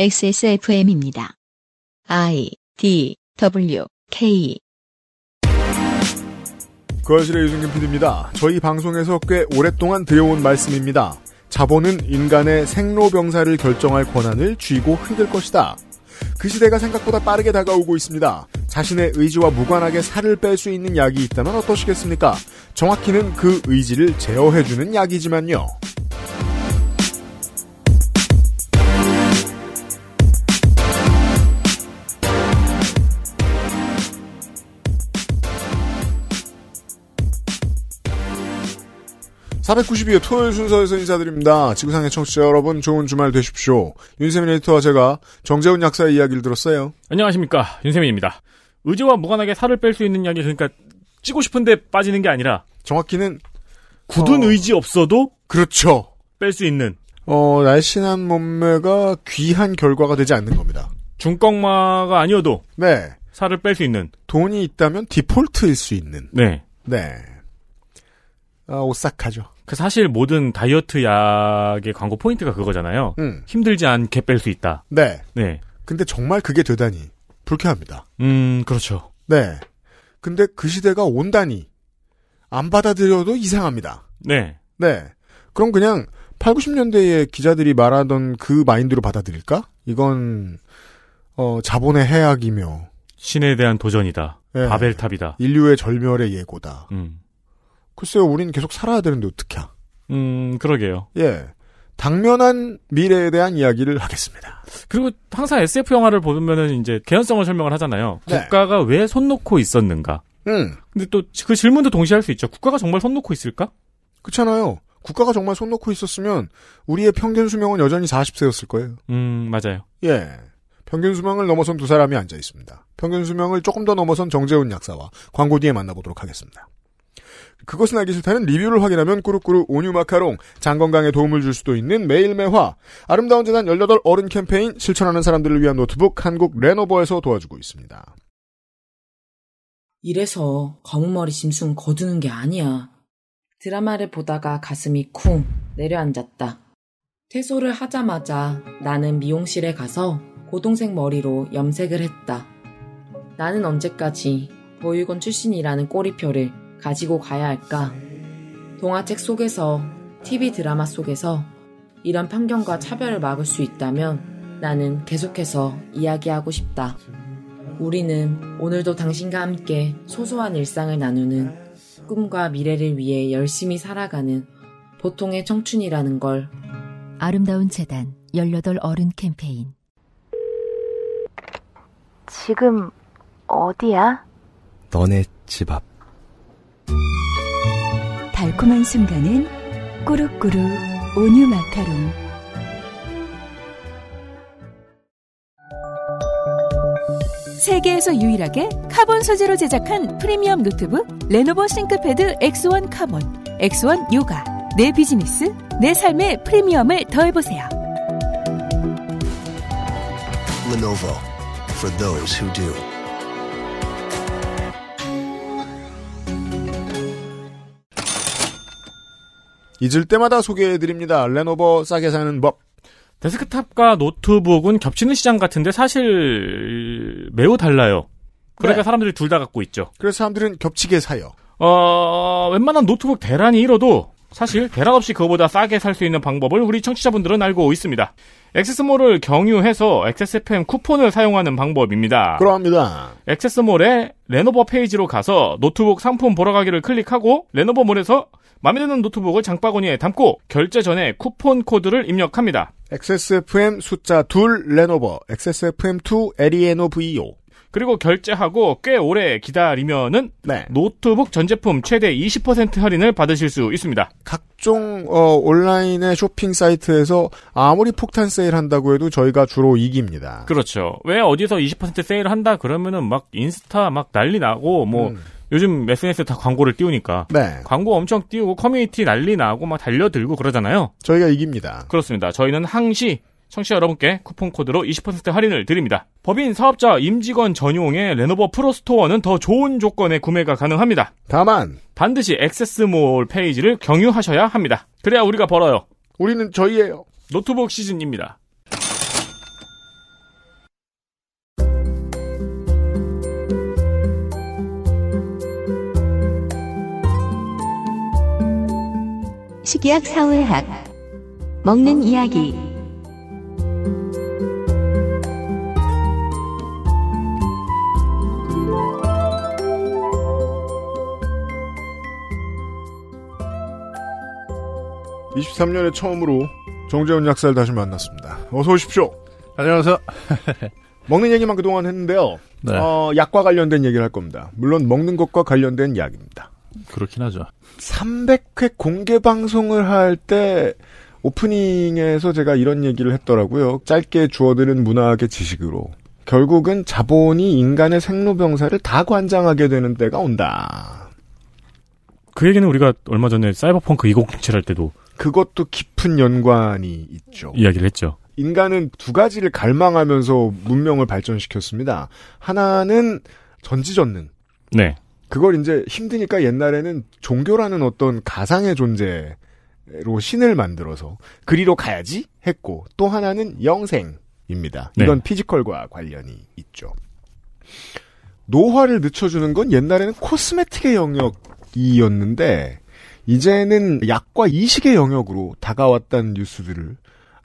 XSFM입니다. I D W K 거실의 유승균 PD입니다. 저희 방송에서 꽤 오랫동안 드려온 말씀입니다. 자본은 인간의 생로병사를 결정할 권한을 쥐고 흔들 것이다. 그 시대가 생각보다 빠르게 다가오고 있습니다. 자신의 의지와 무관하게 살을 뺄 수 있는 약이 있다면 어떠시겠습니까? 정확히는 그 의지를 제어해주는 약이지만요. (492회) 토요일 순서에서 인사드립니다. 지구상의 청취자 여러분 좋은 주말 되십시오. 윤세민 에디터와 제가 정재훈 약사의 이야기를 들었어요. 안녕하십니까 윤세민입니다. 의지와 무관하게 살을 뺄 수 있는 약이 그러니까 찌고 싶은데 빠지는 게 아니라 정확히는 굳은 어. 의지 없어도 그렇죠. 뺄 수 있는 어, 날씬한 몸매가 귀한 결과가 되지 않는 겁니다. 중꺽마가 아니어도 네. 살을 뺄 수 있는 돈이 있다면 디폴트일 수 있는. 네. 네. 아, 오싹하죠. 그 사실 모든 다이어트 약의 광고 포인트가 그거잖아요. 음. 힘들지 않게 뺄 수 있다. 네. 네. 근데 정말 그게 되다니 불쾌합니다. 음 그렇죠. 네. 근데 그 시대가 온다니 안 받아들여도 이상합니다. 네. 네. 그럼 그냥 8, 90년대에 기자들이 말하던 그 마인드로 받아들일까? 이건 어, 자본의 해악이며 신에 대한 도전이다. 네. 바벨탑이다. 인류의 절멸의 예고다. 음. 글쎄요, 우린 계속 살아야 되는데 어떡해. 음 그러게요. 예. 당면한 미래에 대한 이야기를 하겠습니다. 그리고 항상 SF 영화를 보면은 이제 개연성을 설명을 하잖아요. 네. 국가가 왜 손 놓고 있었는가? 음, 근데 또 그 질문도 동시에 할 수 있죠. 국가가 정말 손 놓고 있을까? 그렇잖아요. 국가가 정말 손 놓고 있었으면 우리의 평균 수명은 여전히 40세였을 거예요. 음 맞아요. 예. 평균 수명을 넘어선 두 사람이 앉아 있습니다. 평균 수명을 조금 더 넘어선 정재훈 약사와 광고 뒤에 만나보도록 하겠습니다. 그것은 알기 싫다는 리뷰를 확인하면 꾸루꾸루 온유 마카롱, 장 건강에 도움을 줄 수도 있는 매일 매화, 아름다운 재단 18 어른 캠페인 실천하는 사람들을 위한 노트북 한국 레노버에서 도와주고 있습니다. 이래서 검은머리 짐승 거두는 게 아니야. 드라마를 보다가 가슴이 쿵 내려앉았다. 퇴소를 하자마자 나는 미용실에 가서 고동색 머리로 염색을 했다. 나는 언제까지 보육원 출신이라는 꼬리표를 가지고 가야 할까? 동화책 속에서, TV 드라마 속에서 이런 편견과 차별을 막을 수 있다면 나는 계속해서 이야기하고 싶다. 우리는 오늘도 당신과 함께 소소한 일상을 나누는 꿈과 미래를 위해 열심히 살아가는 보통의 청춘이라는 걸 아름다운 재단 18 어른 캠페인 지금 어디야? 너네 집 앞. 달콤한 순간은 꾸룩꾸룩 온유 마카롱 세계에서 유일하게 카본 소재로 제작한 프리미엄 노트북 레노버 싱크패드 X1 카본, X1 요가. 내 비즈니스, 내 삶의 프리미엄을 더해보세요. Lenovo for those who do. 잊을 때마다 소개해드립니다. 레노버 싸게 사는 법. 데스크탑과 노트북은 겹치는 시장 같은데 사실 매우 달라요. 그러니까 네. 사람들이 둘 다 갖고 있죠. 그래서 사람들은 겹치게 사요. 어, 웬만한 노트북 대란이 일어도 사실 대란 없이 그거보다 싸게 살 수 있는 방법을 우리 청취자분들은 알고 있습니다. 액세스몰을 경유해서 XSFM 쿠폰을 사용하는 방법입니다. 그러합니다. 액세스몰의 레노버 페이지로 가서 노트북 상품 보러 가기를 클릭하고 레노버몰에서 마음에 드는 노트북을 장바구니에 담고 결제 전에 쿠폰 코드를 입력합니다. XSFM 숫자 2 레노버, XSFM2 에리에노 VO. 그리고 결제하고 꽤 오래 기다리면은 네. 노트북 전 제품 최대 20% 할인을 받으실 수 있습니다. 각종 어, 온라인의 쇼핑 사이트에서 아무리 폭탄 세일 한다고 해도 저희가 주로 이깁니다. 그렇죠. 왜 어디서 20% 세일을 한다 그러면은 막 인스타 막 난리 나고 뭐 음. 요즘 SNS에 다 광고를 띄우니까 네. 광고 엄청 띄우고 커뮤니티 난리 나고 막 달려들고 그러잖아요. 저희가 이깁니다. 그렇습니다. 저희는 항시 청취자 여러분께 쿠폰 코드로 20% 할인을 드립니다. 법인 사업자 임직원 전용의 레노버 프로 스토어는 더 좋은 조건의 구매가 가능합니다. 다만 반드시 액세스몰 페이지를 경유하셔야 합니다. 그래야 우리가 벌어요. 우리는 저희예요. 노트북 시즌입니다. 식이학 사회학 먹는 이야기 이십삼 년에 처음으로 정재훈 약사를 다시 만났습니다. 어서 오십시오. 안녕하세요. 먹는 얘기만 그동안 했는데요. 네. 어, 약과 관련된 얘기를 할 겁니다. 물론 먹는 것과 관련된 약입니다. 그렇긴 하죠. 300회 공개 방송을 할 때 오프닝에서 제가 이런 얘기를 했더라고요. 짧게 주어드는 문학의 지식으로. 결국은 자본이 인간의 생로병사를 다 관장하게 되는 때가 온다. 그 얘기는 우리가 얼마 전에 사이버펑크 2007 할 때도 그것도 깊은 연관이 있죠. 이야기를 했죠. 인간은 두 가지를 갈망하면서 문명을 발전시켰습니다. 하나는 전지전능. 네. 그걸 이제 힘드니까 옛날에는 종교라는 어떤 가상의 존재로 신을 만들어서 그리로 가야지 했고 또 하나는 영생입니다. 네. 이건 피지컬과 관련이 있죠. 노화를 늦춰주는 건 옛날에는 코스메틱의 영역이었는데 이제는 약과 이식의 영역으로 다가왔다는 뉴스들을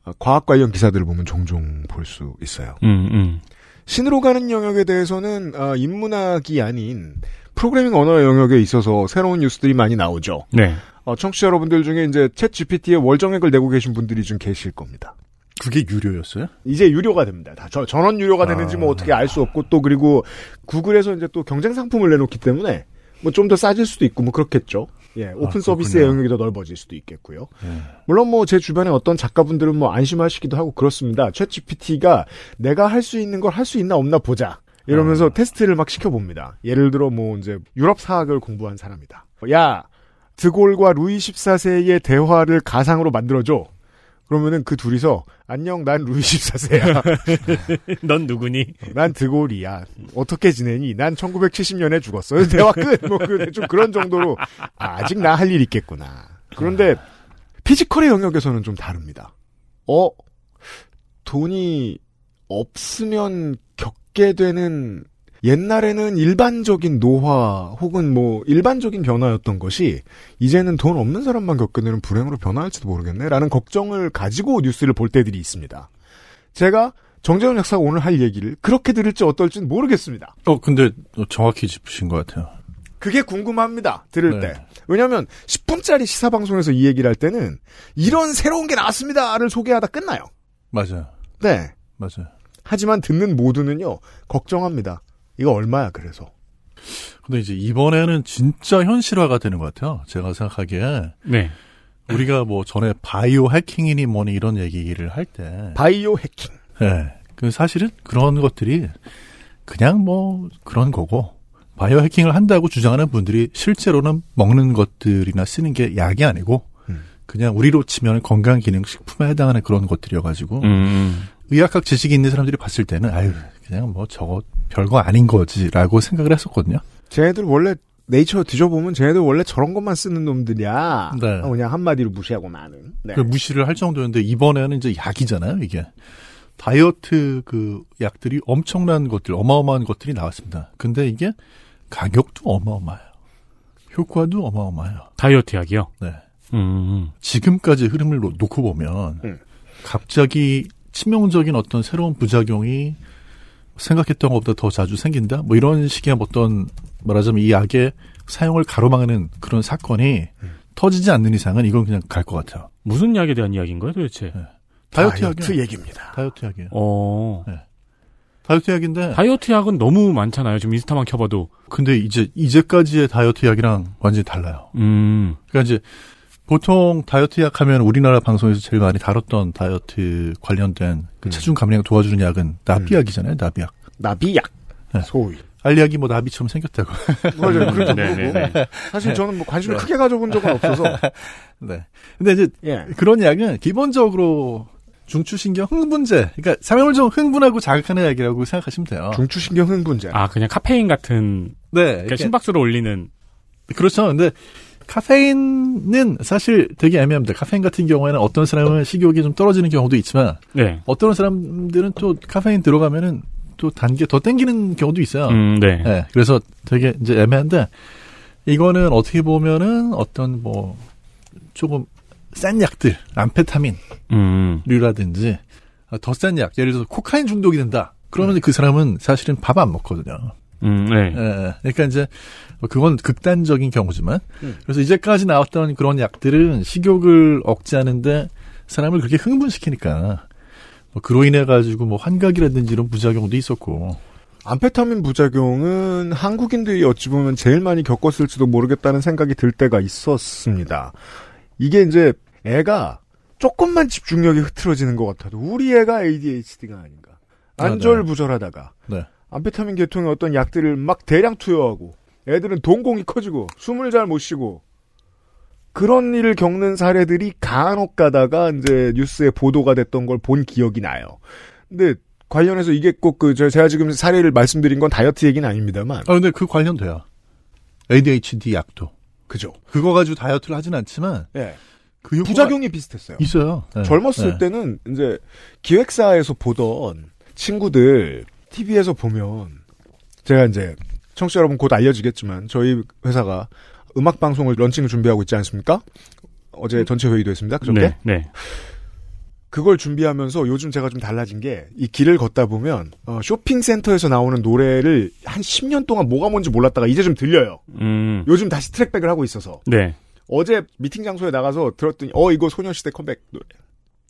어, 과학 관련 기사들을 보면 종종 볼 수 있어요. 음, 음. 신으로 가는 영역에 대해서는 아, 인문학이 아닌 프로그래밍 언어의 영역에 있어서 새로운 뉴스들이 많이 나오죠. 네. 어, 청취자 여러분들 중에 이제 챗 GPT에 월정액을 내고 계신 분들이 좀 계실 겁니다. 그게 유료였어요? 이제 유료가 됩니다. 다 저- 전원 유료가 되는지 뭐 어떻게 알 수 없고 또 그리고 구글에서 이제 또 경쟁 상품을 내놓기 때문에 뭐 좀 더 싸질 수도 있고 뭐 그렇겠죠. 예, 오픈 서비스의 영역이 더 넓어질 수도 있겠고요. 물론 뭐 제 주변에 어떤 작가분들은 뭐 안심하시기도 하고 그렇습니다. 챗 GPT가 내가 할 수 있는 걸 할 수 있나 없나 보자. 이러면서 테스트를 막 시켜봅니다. 예를 들어 뭐 이제 유럽 사학을 공부한 사람이다. 야, 드골과 루이 14세의 대화를 가상으로 만들어줘. 그러면은 그 둘이서 안녕 난 루이 14세야. 넌 누구니? 난 드골이야. 어떻게 지내니? 난 1970년에 죽었어. 대화 끝. 뭐좀 그런 정도로 아, 아직 나 할 일 있겠구나. 그런데 physical의 영역에서는 좀 다릅니다. 어 돈이 없으면 겪게 되는 옛날에는 일반적인 노화 혹은 뭐 일반적인 변화였던 것이 이제는 돈 없는 사람만 겪게 되는 불행으로 변화할지도 모르겠네라는 걱정을 가지고 뉴스를 볼 때들이 있습니다. 제가 정재훈 약사가 오늘 할 얘기를 그렇게 들을지 어떨지는 모르겠습니다. 어, 근데 정확히 짚으신 것 같아요. 그게 궁금합니다. 들을 네. 때. 왜냐하면 10분짜리 시사 방송에서 이 얘기를 할 때는 이런 새로운 게 나왔습니다를 소개하다 끝나요. 맞아요. 네. 맞아요. 하지만 듣는 모두는요 걱정합니다. 이거 얼마야 그래서. 근데 이제 이번에는 진짜 현실화가 되는 것 같아요. 제가 생각하기에. 네. 우리가 뭐 전에 바이오 해킹이니 뭐니 이런 얘기를 할 때. 바이오 해킹. 네. 그 사실은 그런 것들이 그냥 뭐 그런 거고. 바이오 해킹을 한다고 주장하는 분들이 실제로는 먹는 것들이나 쓰는 게 약이 아니고 그냥 우리로 치면 건강기능식품에 해당하는 그런 것들이어가지고 음. 의학학 지식이 있는 사람들이 봤을 때는 아유 그냥 뭐 저거 별거 아닌 거지라고 생각을 했었거든요. 쟤네들 원래 네이처 뒤져보면 쟤네들 원래 저런 것만 쓰는 놈들이야. 네. 어, 그냥 한마디로 무시하고 마는. 네. 그 무시를 할 정도였는데 이번에는 이제 약이잖아요 이게 다이어트 그 약들이 엄청난 것들 어마어마한 것들이 나왔습니다. 근데 이게 가격도 어마어마해요. 효과도 어마어마해요. 다이어트 약이요? 네. 음. 지금까지 흐름을 놓- 놓고 보면 음. 갑자기 치명적인 어떤 새로운 부작용이 생각했던 것보다 더 자주 생긴다? 뭐 이런 식의 어떤 말하자면 이 약의 사용을 가로막는 그런 사건이 터지지 않는 이상은 이건 그냥 갈 것 같아요. 무슨 약에 대한 이야기인가요, 도대체? 다이어트, 다이어트 약이요. 얘기입니다. 다이어트 약이에요. 어. 다이어트 약인데 다이어트 약은 너무 많잖아요. 지금 인스타만 켜봐도. 근데 이제 이제까지의 다이어트 약이랑 완전히 달라요. 음. 그러니까 이제 보통 다이어트 약 하면 우리나라 방송에서 제일 많이 다뤘던 다이어트 관련된 그 체중 감량 도와주는 약은 나비약이잖아요. 나비약. 나비약. 네. 소위. 알약이 뭐 나비처럼 생겼다고. 맞아요. 그런 네, 네. 네. 사실 저는 뭐 관심을 크게 가져본 적은 없어서. 네. 근데 이제 예. 그런 약은 기본적으로 중추신경 흥분제, 그러니까 사람을 좀 흥분하고 자극하는 약이라고 생각하시면 돼요. 중추신경 흥분제. 아, 그냥 카페인 같은. 네. 그러니까 심박수를 올리는. 그렇죠. 근데 카페인은 사실 되게 애매합니다. 카페인 같은 경우에는 어떤 사람은 식욕이 좀 떨어지는 경우도 있지만 네. 어떤 사람들은 또 카페인 들어가면은 또 단계 더 땡기는 경우도 있어요. 음, 네. 네, 그래서 되게 이제 애매한데 이거는 어떻게 보면은 어떤 뭐 조금 센 약들, 암페타민, 음. 류라든지 더센 약, 예를 들어서 코카인 중독이 된다. 그러면 그 사람은 사실은 밥 안 먹거든요. 음, 네. 예, 그러니까 이제 뭐 그건 극단적인 경우지만 음. 그래서 이제까지 나왔던 그런 약들은 식욕을 억제하는데 사람을 그렇게 흥분시키니까 뭐 그로 인해 가지고 뭐 환각이라든지 이런 부작용도 있었고 암페타민 부작용은 한국인들이 어찌 보면 제일 많이 겪었을지도 모르겠다는 생각이 들 때가 있었습니다. 이게 이제 애가 조금만 집중력이 흐트러지는 것 같아도 우리 애가 ADHD가 아닌가. 안절부절하다가 네. 암페타민 계통의 어떤 약들을 막 대량 투여하고 애들은 동공이 커지고 숨을 잘 못 쉬고 그런 일을 겪는 사례들이 간혹 가다가 이제 뉴스에 보도가 됐던 걸 본 기억이 나요. 근데 관련해서 이게 꼭 그 제가 지금 사례를 말씀드린 건 다이어트 얘기는 아닙니다만 아 근데 그 관련돼요. ADHD 약도 그죠. 그거 가지고 다이어트를 하진 않지만 예. 그 부작용이 비슷했어요. 있어요. 네. 젊었을 네. 때는 이제 기획사에서 보던 친구들 TV에서 보면 제가 이제 청취자 여러분 곧 알려지겠지만 저희 회사가 음악 방송을 런칭을 준비하고 있지 않습니까? 어제 전체 회의도 했습니다. 그저께 네, 네. 그걸 준비하면서 요즘 제가 좀 달라진 게 이 길을 걷다 보면 어, 쇼핑센터에서 나오는 노래를 한 10년 동안 뭐가 뭔지 몰랐다가 이제 좀 들려요. 음. 요즘 다시 track back을 하고 있어서 네. 어제 미팅 장소에 나가서 들었더니 어 이거 소녀시대 컴백 노래.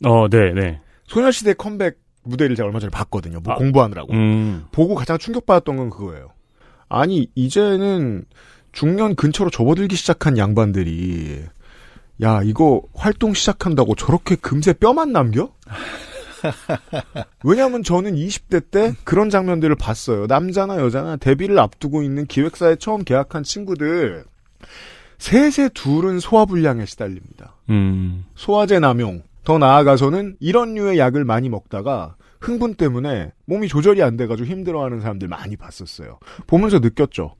어, 네, 네. 소녀시대 컴백 무대를 제가 얼마 전에 봤거든요. 뭐 아, 공부하느라고. 음. 보고 가장 충격받았던 건 그거예요. 아니 이제는 중년 근처로 접어들기 시작한 양반들이 야 이거 활동 시작한다고 저렇게 금세 뼈만 남겨? 왜냐하면 저는 20대 때 그런 장면들을 봤어요. 남자나 여자나 데뷔를 앞두고 있는 기획사에 처음 계약한 친구들 셋의 둘은 소화불량에 시달립니다. 음. 소화제 남용, 더 나아가서는 이런 류의 약을 많이 먹다가 흥분 때문에 몸이 조절이 안 돼가지고 힘들어하는 사람들 많이 봤었어요. 보면서 느꼈죠.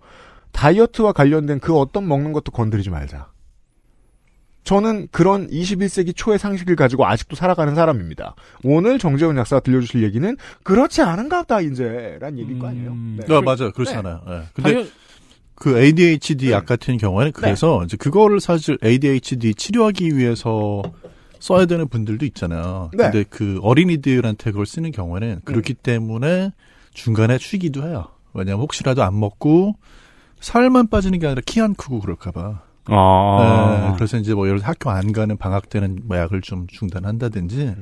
다이어트와 관련된 그 어떤 먹는 것도 건드리지 말자. 저는 그런 21세기 초의 상식을 가지고 아직도 살아가는 사람입니다. 오늘 정재훈 약사가 들려주실 얘기는 그렇지 않은가 보다 이제 란 얘기일 거 아니에요. 네. 아, 맞아요. 그렇지 네. 않아요. 예. 근데 다이어- 그 ADHD 약 같은 경우에는 그래서 이제 그거를 사실 ADHD 치료하기 위해서 써야 되는 분들도 있잖아요. 네. 근데 그 어린이들한테 그걸 쓰는 경우에는 그렇기 때문에 중간에 쉬기도 해요. 왜냐면 혹시라도 안 먹고 살만 빠지는 게 아니라 키 안 크고 그럴까봐. 아. 네, 그래서 이제 뭐 예를 들어 학교 안 가는 방학 때는 뭐 약을 좀 중단한다든지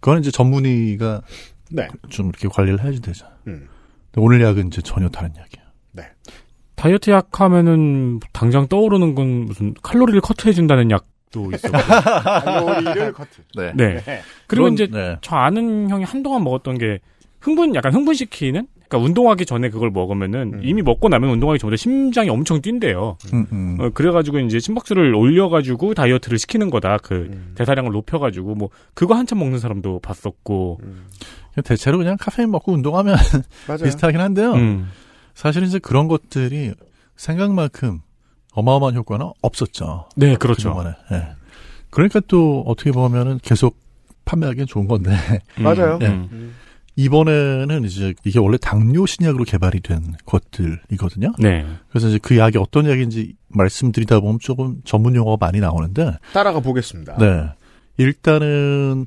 그거는 이제 전문의가 네. 좀 이렇게 관리를 해야지 되죠. 음. 근데 오늘 약은 이제 전혀 다른 약이에요. 다이어트 약 하면은 당장 떠오르는 건 무슨 칼로리를 커트해준다는 약 도 있었고. 칼로리를 커트. 네. 네. 그리고 그런- 이제 네. 저 아는 형이 한동안 먹었던 게 흥분, 약간 흥분시키는? 그러니까 운동하기 전에 그걸 먹으면은 이미 먹고 나면 운동하기 전에 심장이 엄청 뛴대요. 음, 음. 어, 그래가지고 이제 심박수를 올려가지고 다이어트를 시키는 거다. 그 대사량을 높여가지고 뭐 그거 한참 먹는 사람도 봤었고. 대체로 그냥 카페인 먹고 운동하면. 비슷하긴 한데요. 음. 사실은 이제 그런 것들이 생각만큼 어마어마한 효과는 없었죠. 네, 그렇죠. 그동안에. 예. 그러니까 또 어떻게 보면은 계속 판매하기엔 좋은 건데. 맞아요. 예. 음. 이번에는 이제 이게 원래 당뇨 신약으로 개발이 된 것들이거든요. 네. 그래서 이제 그 약이 어떤 약인지 말씀드리다 보면 조금 전문 용어가 많이 나오는데. 따라가 보겠습니다. 네. 일단은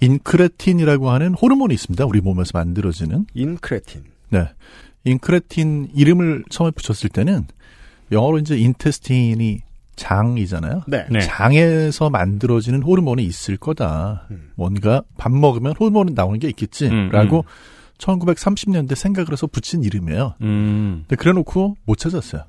인크레틴이라고 하는 호르몬이 있습니다. 우리 몸에서 만들어지는. 인크레틴. 네. 인크레틴 이름을 처음에 붙였을 때는 영어로 이제 인테스틴이 장이잖아요. 네. 네. 장에서 만들어지는 호르몬이 있을 거다. 음. 뭔가 밥 먹으면 호르몬이 나오는 게 음, 있겠지라고 1930년대 생각을 해서 붙인 이름이에요. 음. 근데 그래놓고 못 찾았어요.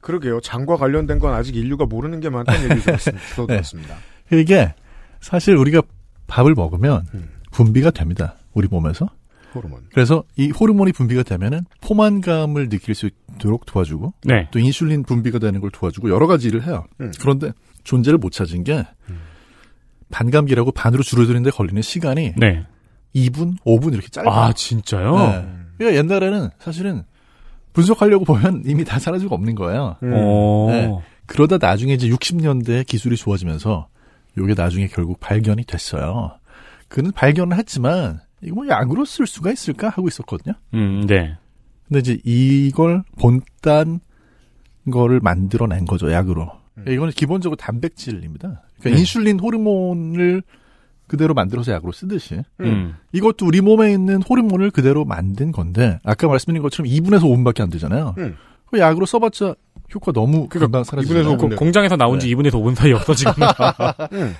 그러게요. 장과 관련된 건 아직 인류가 모르는 게 많다는 얘기를 들었습니다. 저도 네. 들었습니다. 이게 사실 우리가 밥을 먹으면 음. 분비가 됩니다. 우리 몸에서. 호르몬. 그래서 이 호르몬이 분비가 되면은 포만감을 느낄 수 있도록 도와주고 네. 또 인슐린 분비가 되는 걸 도와주고 여러 가지 일을 해요. 음. 그런데 존재를 못 찾은 게 반감기라고 반으로 줄어드는데 걸리는 시간이 네. 2분, 5분 이렇게 짧아요. 아, 진짜요? 네. 그러니까 옛날에는 사실은 분석하려고 보면 이미 다 사라지고 없는 거예요. 음. 어. 네. 그러다 나중에 이제 60년대 기술이 좋아지면서 요게 나중에 결국 발견이 됐어요. 그는 발견을 했지만 이거 뭐 약으로 쓸 수가 있을까 하고 있었거든요. 음, 네. 근데 이제 이걸 본딴 거를 만들어낸 거죠, 약으로. 이거는 기본적으로 단백질입니다. 그러니까 네. 인슐린 호르몬을 그대로 만들어서 약으로 쓰듯이 음. 이것도 우리 몸에 있는 호르몬을 그대로 만든 건데 아까 말씀드린 것처럼 2분에서 5분밖에 안 되잖아요. 음. 그 약으로 써봤자 효과 너무 금방 사라지잖아요. 이분에서 그 공장에서 나온 지 2분에서 5분 사이 없어지거나. 음.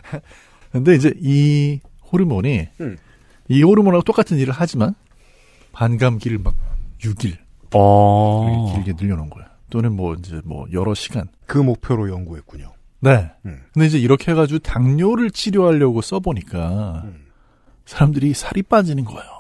근데 이제 이 호르몬이 음. 이 호르몬하고 똑같은 일을 하지만 반감기를 막 6일 어. 길게 늘려놓은 거예요. 또는 뭐 이제 뭐 여러 시간. 그 목표로 연구했군요. 네. 음. 근데 이제 이렇게 해가지고 당뇨를 치료하려고 써보니까 사람들이 살이 빠지는 거예요.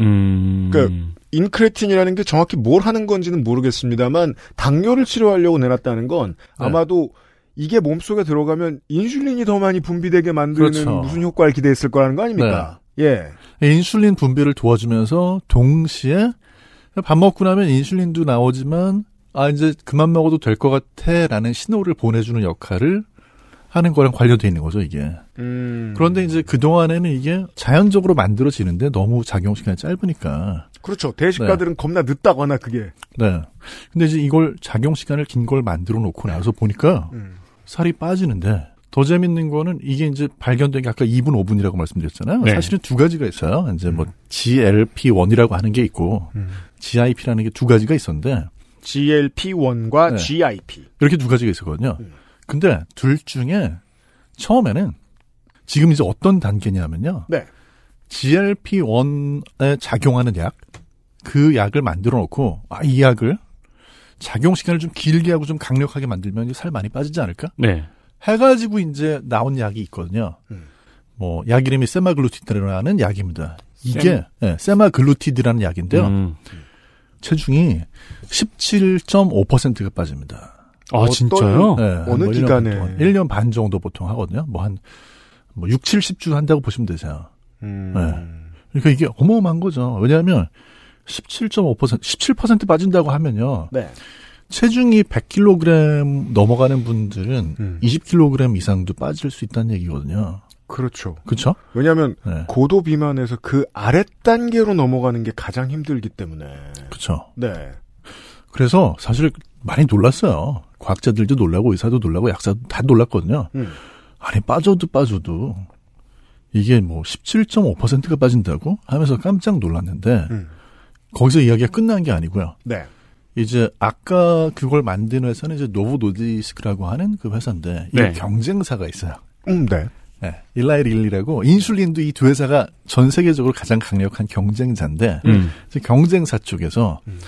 음. 그러니까 인크레틴이라는 게 정확히 뭘 하는 건지는 모르겠습니다만 당뇨를 치료하려고 내놨다는 건 네. 아마도 이게 몸속에 들어가면 인슐린이 더 많이 분비되게 만드는 그렇죠. 네. 무슨 효과를 기대했을 거라는 거 아닙니까? 예. 인슐린 분비를 도와주면서 동시에 밥 먹고 나면 인슐린도 나오지만 아 이제 그만 먹어도 될 것 같아라는 신호를 보내주는 역할을 하는 거랑 관련돼 있는 거죠 이게. 음. 그런데 이제 그 동안에는 이게 자연적으로 만들어지는데 너무 작용 시간이 짧으니까. 그렇죠. 대식가들은 겁나 늦다거나 그게. 네. 근데 이제 이걸 작용 시간을 긴 걸 만들어 놓고 나서 보니까 음. 살이 빠지는데 더 재밌는 거는 이게 이제 발견된 게 아까 2분 5분이라고 말씀드렸잖아요. 네. 사실은 두 가지가 있어요. 이제 뭐 GLP-1이라고 하는 게 있고 음. GIP라는 게 두 가지가 있었는데 GLP-1과 네. GIP. 이렇게 두 가지가 있었거든요. 음. 근데 둘 중에 처음에는 지금 이제 어떤 단계냐면요. 네. GLP-1에 작용하는 약, 그 약을 만들어 놓고, 아, 이 약을 작용 시간을 좀 길게 하고 좀 강력하게 만들면 살 많이 빠지지 않을까? 네. 해가지고 이제 나온 약이 있거든요. 음. 뭐, 약 이름이 세마글루티드라는 약입니다. 이게, 셈- 네, 세마글루티드라는 약인데요. 음. 체중이 17.5%가 빠집니다. 아, 어떤- 진짜요? 네, 한 어느 뭐 1년 기간에? 동안, 1년 반 정도 보통 하거든요. 뭐 한, 뭐 6, 70주 한다고 보시면 되세요. 음. 그러니까 이게 어마어마한 거죠. 왜냐하면 17.5%, 17% 빠진다고 하면요. 네. 체중이 100kg 넘어가는 분들은 음. 20kg 이상도 빠질 수 있다는 얘기거든요. 그렇죠. 그렇죠? 왜냐하면 네. 고도 비만에서 그 아랫 단계로 넘어가는 게 가장 힘들기 때문에. 그렇죠. 네. 그래서 사실 많이 놀랐어요. 과학자들도 놀라고 의사도 놀라고 약사도 다 놀랐거든요. 음. 아니 빠져도 빠져도 이게 뭐 17.5%가 빠진다고 하면서 깜짝 놀랐는데 음. 거기서 이야기가 끝난 게 아니고요. 네. 이제 아까 그걸 만든 회사는 이제 노보 노디스크라고 하는 그 회사인데 이 네. 경쟁사가 있어요. 음, 네. 네. 일라이 릴리라고 인슐린도 이 두 회사가 전 세계적으로 가장 강력한 경쟁자인데 음. 이제 경쟁사 쪽에서 음.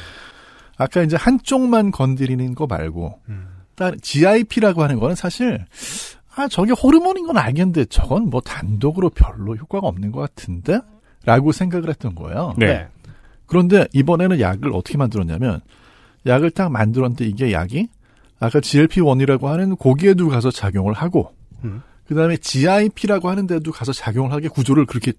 아까 이제 한쪽만 건드리는 거 말고 음. GIP라고 하는 거는 사실 아 저게 호르몬인 건 알겠는데 저건 뭐 단독으로 별로 효과가 없는 것 같은데 라고 생각을 했던 거예요. 네. 그런데 이번에는 약을 어떻게 만들었냐면 약을 딱 만들었는데 이게 약이 아까 GLP-1이라고 하는 고기에도 가서 작용을 하고 음. 그다음에 GIP라고 하는 데도 가서 작용을 하게 구조를 그렇게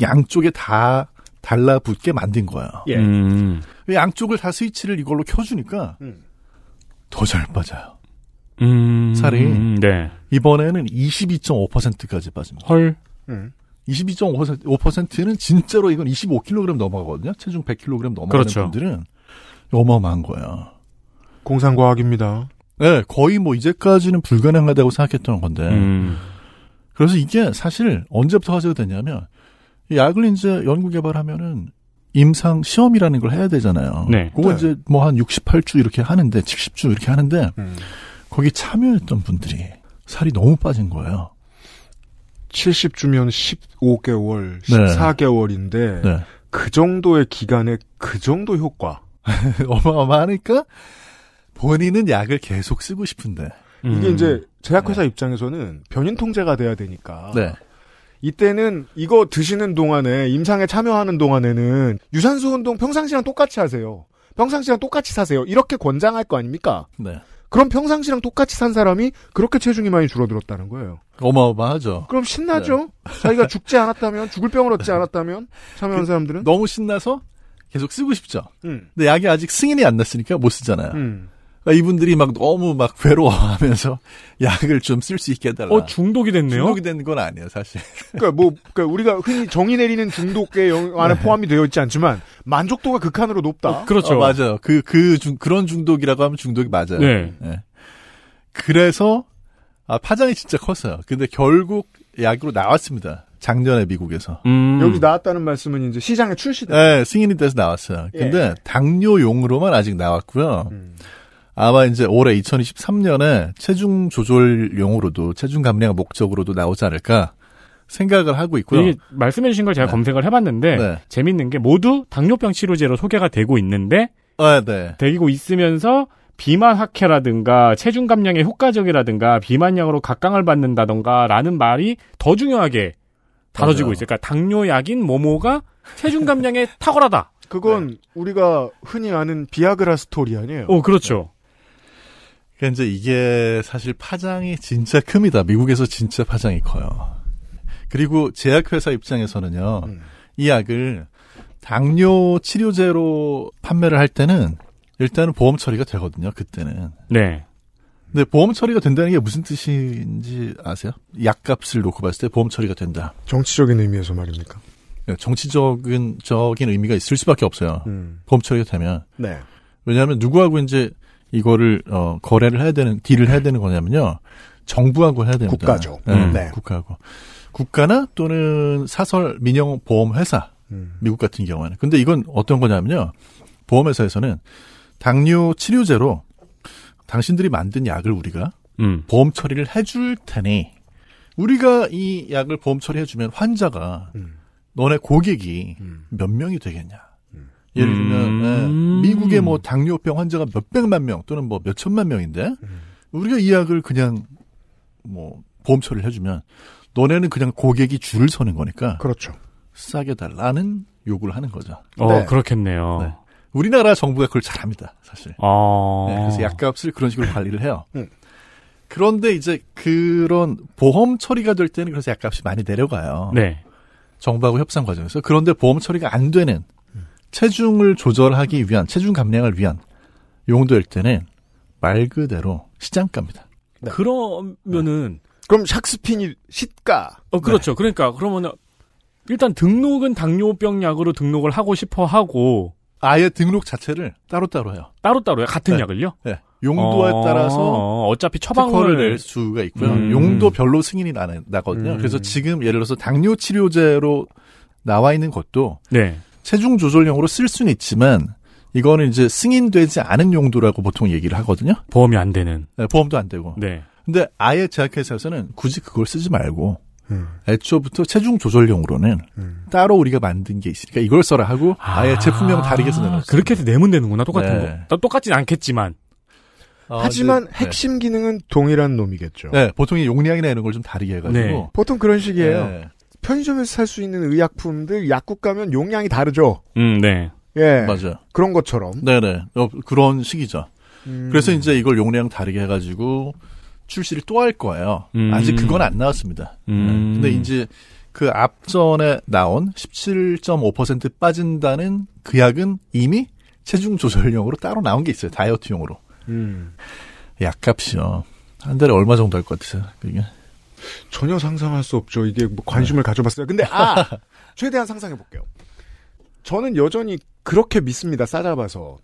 양쪽에 다 달라붙게 만든 거예요. 예. 음. 양쪽을 다 스위치를 이걸로 켜주니까 음. 더잘 빠져요. 음. 살이. 네. 이번에는 22.5%까지 빠집니다. 헐. 음. 22.5%는 진짜로 이건 25kg 넘어가거든요. 체중 100kg 넘어가는 그렇죠. 분들은 어마어마한 거예요. 공상과학입니다. 네, 거의 뭐 이제까지는 불가능하다고 생각했던 건데. 음. 그래서 이게 사실 언제부터 화제가 됐냐면 이 약을 이제 연구 개발하면은 임상 시험이라는 걸 해야 되잖아요. 네. 그거 네. 이제 뭐 한 68주 이렇게 하는데 70주 이렇게 하는데 음. 거기 참여했던 분들이 살이 너무 빠진 거예요. 70주면 15개월, 네. 14개월인데 네. 그 정도의 기간에 그 정도 효과. 어마어마하니까 본인은 약을 계속 쓰고 싶은데. 이게 음. 이제 제약회사 입장에서는 변인 통제가 돼야 되니까. 네. 이때는 이거 드시는 동안에 임상에 참여하는 동안에는 유산소 운동 평상시랑 똑같이 하세요. 평상시랑 똑같이 사세요. 이렇게 권장할 거 아닙니까? 네. 그럼 평상시랑 똑같이 산 사람이 그렇게 체중이 많이 줄어들었다는 거예요. 어마어마하죠. 그럼 신나죠? 자기가 죽지 않았다면, 죽을 병을 얻지 않았다면 참여한 사람들은? 너무 신나서 계속 쓰고 싶죠. 음. 근데 약이 아직 승인이 안 났으니까 못 쓰잖아요. 음. 그러니까 이분들이 막 너무 막 괴로워하면서 약을 좀 쓸 수 있게 해달라. 어, 중독이 됐네요. 중독이 되는 건 아니에요, 사실. 그러니까 뭐 그러니까 우리가 흔히 정의 내리는 중독의 영- 안에 포함이 되어 있지 않지만 만족도가 극한으로 높다. 그렇죠. 어, 맞아요. 그, 그 중, 그런 중독이라고 하면 중독이 맞아요. 네. 예. 그래서 아, 파장이 진짜 컸어요. 근데 결국 약으로 나왔습니다. 작년에 미국에서. 음. 여기 나왔다는 말씀은 이제 시장에 출시된. 네, 승인이 돼서 나왔어요. 근데 예. 당뇨용으로만 아직 나왔고요. 음. 아마 이제 올해 2023년에 체중 조절용으로도 체중 감량 목적으로도 나오지 않을까 생각을 하고 있고요. 이게 말씀해 주신 걸 제가 네. 검색을 해봤는데 네. 재밌는 게 모두 당뇨병 치료제로 소개가 되고 있는데 아, 네. 되고 있으면서 비만 학회라든가 체중 감량에 효과적이라든가 비만약으로 각광을 받는다던가 라는 말이 더 중요하게 다뤄지고. 있어요. 그러니까 당뇨약인 모모가 체중 감량에 탁월하다. 그건 우리가 흔히 아는 비아그라 스토리 아니에요? 오, 그렇죠. 그러니까 이제 이게 사실 파장이 진짜 큽니다. 미국에서 진짜 파장이 커요. 그리고 제약회사 입장에서는요, 음. 이 약을 당뇨 치료제로 판매를 할 때는 일단은 보험 처리가 되거든요. 그때는. 네. 근데 보험 처리가 된다는 게 무슨 뜻인지 아세요? 약값을 놓고 봤을 때 보험 처리가 된다. 정치적인 의미에서 말입니까? 정치적인 적인 의미가 있을 수밖에 없어요. 음. 보험 처리가 되면 네. 왜냐하면 누구하고 이제 이거를 어, 거래를 해야 되는 딜을 해야 되는 거냐면요. 정부하고 해야 됩니다. 국가죠. 네, 음. 네. 국가하고 국가나 또는 사설 민영 보험 회사 음. 미국 같은 경우에는. 근데 이건 어떤 거냐면요. 보험회사에서는 당뇨 치료제로 당신들이 만든 약을 우리가 음. 보험 처리를 해줄 테니 우리가 이 약을 보험 처리해주면 환자가 음. 너네 고객이 음. 몇 명이 되겠냐. 예를 들면 음. 예, 미국의 뭐 당뇨병 환자가 몇 백만 명 또는 뭐 몇 천만 명인데 음. 우리가 이 약을 그냥 뭐 보험 처리를 해주면 너네는 그냥 고객이 줄을 서는 거니까 그렇죠. 싸게 달라는 요구를 하는 거죠. 어, 네. 그렇겠네요. 네. 우리나라 정부가 그걸 잘합니다, 사실. 어. 네, 그래서 약값을 그런 식으로 관리를 해요. 음. 그런데 이제 그런 보험 처리가 될 때는 그래서 약값이 많이 내려가요. 네. 정부하고 협상 과정에서. 그런데 보험 처리가 안 되는 체중을 조절하기 위한 체중 감량을 위한 용도일 때는 말 그대로 시장가입니다. 네. 그러면은 그럼 샥스핀이 시가. 어 그렇죠. 그러니까 그러면은 일단 등록은 당뇨병 약으로 등록을 하고 싶어 하고 아예 등록 자체를 따로따로 해요. 따로따로요. 같은 네. 약을요? 네. 용도에 어, 따라서 어차피 처방을 낼 수가 있고요. 음. 용도 별로 승인이 나, 나거든요. 음. 그래서 지금 예를 들어서 당뇨 치료제로 나와 있는 것도 네. 체중 조절용으로 쓸 수는 있지만 이거는 이제 승인되지 않은 용도라고 보통 얘기를 하거든요. 보험이 안 되는. 네, 보험도 안 되고. 네. 근데 아예 제약회사에서는 굳이 그걸 쓰지 말고 음. 애초부터 체중 조절용으로는 음. 따로 우리가 만든 게 있으니까 이걸 써라 하고 아예 제품명 다르게 써내놨어요. 그렇게 해서 내면 되는구나. 똑같은 네. 거. 또 똑같진 않겠지만. 아, 하지만 네. 핵심 기능은 동일한 놈이겠죠. 네, 보통 이 용량이나 이런 걸 좀 다르게 해가지고. 네. 보통 그런 식이에요. 네. 편의점에서 살 수 있는 의약품들 약국 가면 용량이 다르죠. 음, 네. 예. 맞아요. 그런 것처럼. 네네. 어, 그런 식이죠. 음. 그래서 이제 이걸 용량 다르게 해가지고 출시를 또 할 거예요. 음. 아직 그건 안 나왔습니다. 음. 네. 근데 이제 그 앞전에 나온 17.5% 빠진다는 그 약은 이미 체중 조절용으로 따로 나온 게 있어요. 다이어트용으로. 음. 약값이요. 한 달에 얼마 정도 할 것 같으세요? 그게? 전혀 상상할 수 없죠. 이게 뭐 관심을 가져봤어요. 근데 아 최대한 상상해 볼게요. 저는 여전히 그렇게 믿습니다. 싸잡아서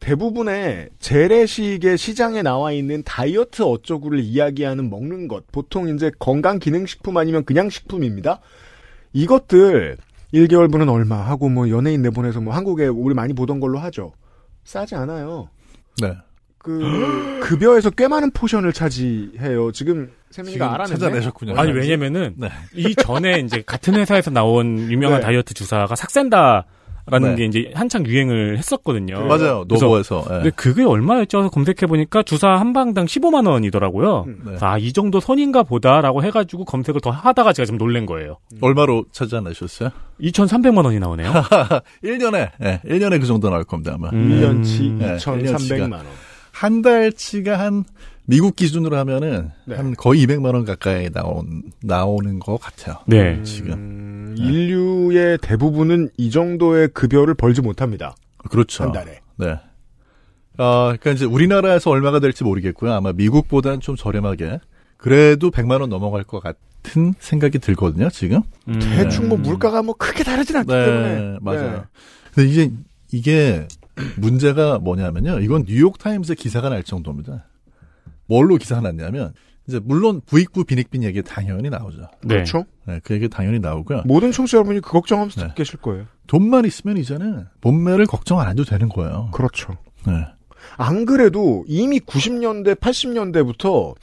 대부분의 재래식의 시장에 나와 있는 다이어트 어쩌구를 이야기하는 먹는 것 보통 이제 건강 기능 식품 아니면 그냥 식품입니다. 이것들 1개월분은 얼마 하고 뭐 연예인 내보내서 뭐 한국에 우리 많이 보던 걸로 하죠. 싸지 않아요. 네. 그 급여에서 꽤 많은 포션을 차지해요. 지금 세민이가 알아냈네. 찾아내셨군요. 아니 왜냐면은 네. 이 전에 이제 같은 회사에서 나온 유명한 네. 다이어트 주사가 삭센다 라는 네. 게 이제 한창 유행을 했었거든요. 맞아요. 노보에서. 예. 근데 그게 얼마였죠? 검색해 보니까 주사 한 방당 15만 원이더라고요. 음. 네. 아, 이 정도 선인가 보다라고 해 가지고 검색을 더 하다가 제가 좀 놀란 거예요. 얼마로 찾아내셨어요? 2,300만 원이 나오네요. 1년에, 예, 1년에 그 정도 나올 겁니다, 아마. 음. 1년치 네, 2,300만 원. 한 달치가 한, 미국 기준으로 하면은, 네. 한 거의 200만 원 가까이 나온, 나오는 것 같아요. 네. 지금. 음, 인류의 대부분은 이 정도의 급여를 벌지 못합니다. 그렇죠. 한 달에. 네. 어, 그러니까 이제 우리나라에서 얼마가 될지 모르겠고요. 아마 미국보다는 좀 저렴하게. 그래도 100만 원 넘어갈 것 같은 생각이 들거든요, 지금. 음. 대충 뭐 물가가 뭐 크게 다르진 않기 네, 때문에. 맞아요. 근데 이게, 이게 문제가 뭐냐면요. 이건 뉴욕 타임스의 기사가 날 정도입니다. 뭘로 기사가 났냐면 이제 물론 부익부 빈익빈 얘기 당연히 나오죠. 네. 그렇죠. 네, 그 얘기 당연히 나오고요. 모든 청취자 여러분이 그 걱정하면서 네. 계실 거예요. 돈만 있으면 이제는 몸매를 걱정 안 해도 되는 거예요. 그렇죠. 네. 안 그래도 이미 90년대, 80년대부터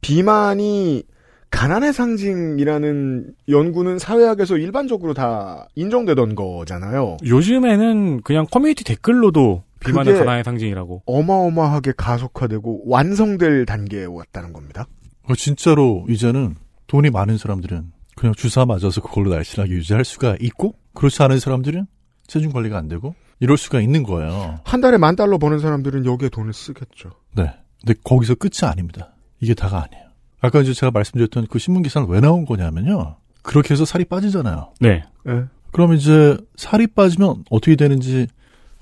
비만이 가난의 상징이라는 연구는 사회학에서 일반적으로 다 인정되던 거잖아요. 요즘에는 그냥 커뮤니티 댓글로도 비만은 그게- 가난의 상징이라고. 어마어마하게 가속화되고 완성될 단계에 왔다는 겁니다. 어, 진짜로 이제는 돈이 많은 사람들은 그냥 주사 맞아서 그걸로 날씬하게 유지할 수가 있고 그렇지 않은 사람들은 체중 관리가 안 되고 이럴 수가 있는 거예요. 한 달에 만 달러 버는 사람들은 여기에 돈을 쓰겠죠. 네. 근데 거기서 끝이 아닙니다. 이게 다가 아니에요. 아까 이제 제가 말씀드렸던 그 신문 기사는 왜 나온 거냐면요. 그렇게 해서 살이 빠지잖아요. 네. 예. 그럼 이제 살이 빠지면 어떻게 되는지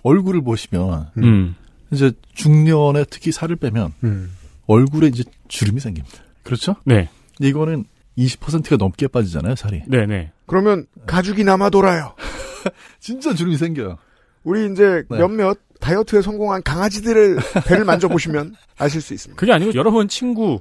얼굴을 보시면 음. 이제 중년에 특히 살을 빼면 음. 얼굴에 이제 주름이 생깁니다. 그렇죠? 네. 이거는 20%가 넘게 빠지잖아요, 살이. 네네. 그러면 가죽이 남아 돌아요. 진짜 주름이 생겨요. 우리 이제 네. 몇몇 다이어트에 성공한 강아지들을 배를 만져보시면 아실 수 있습니다. 그게 아니고 여러분 친구의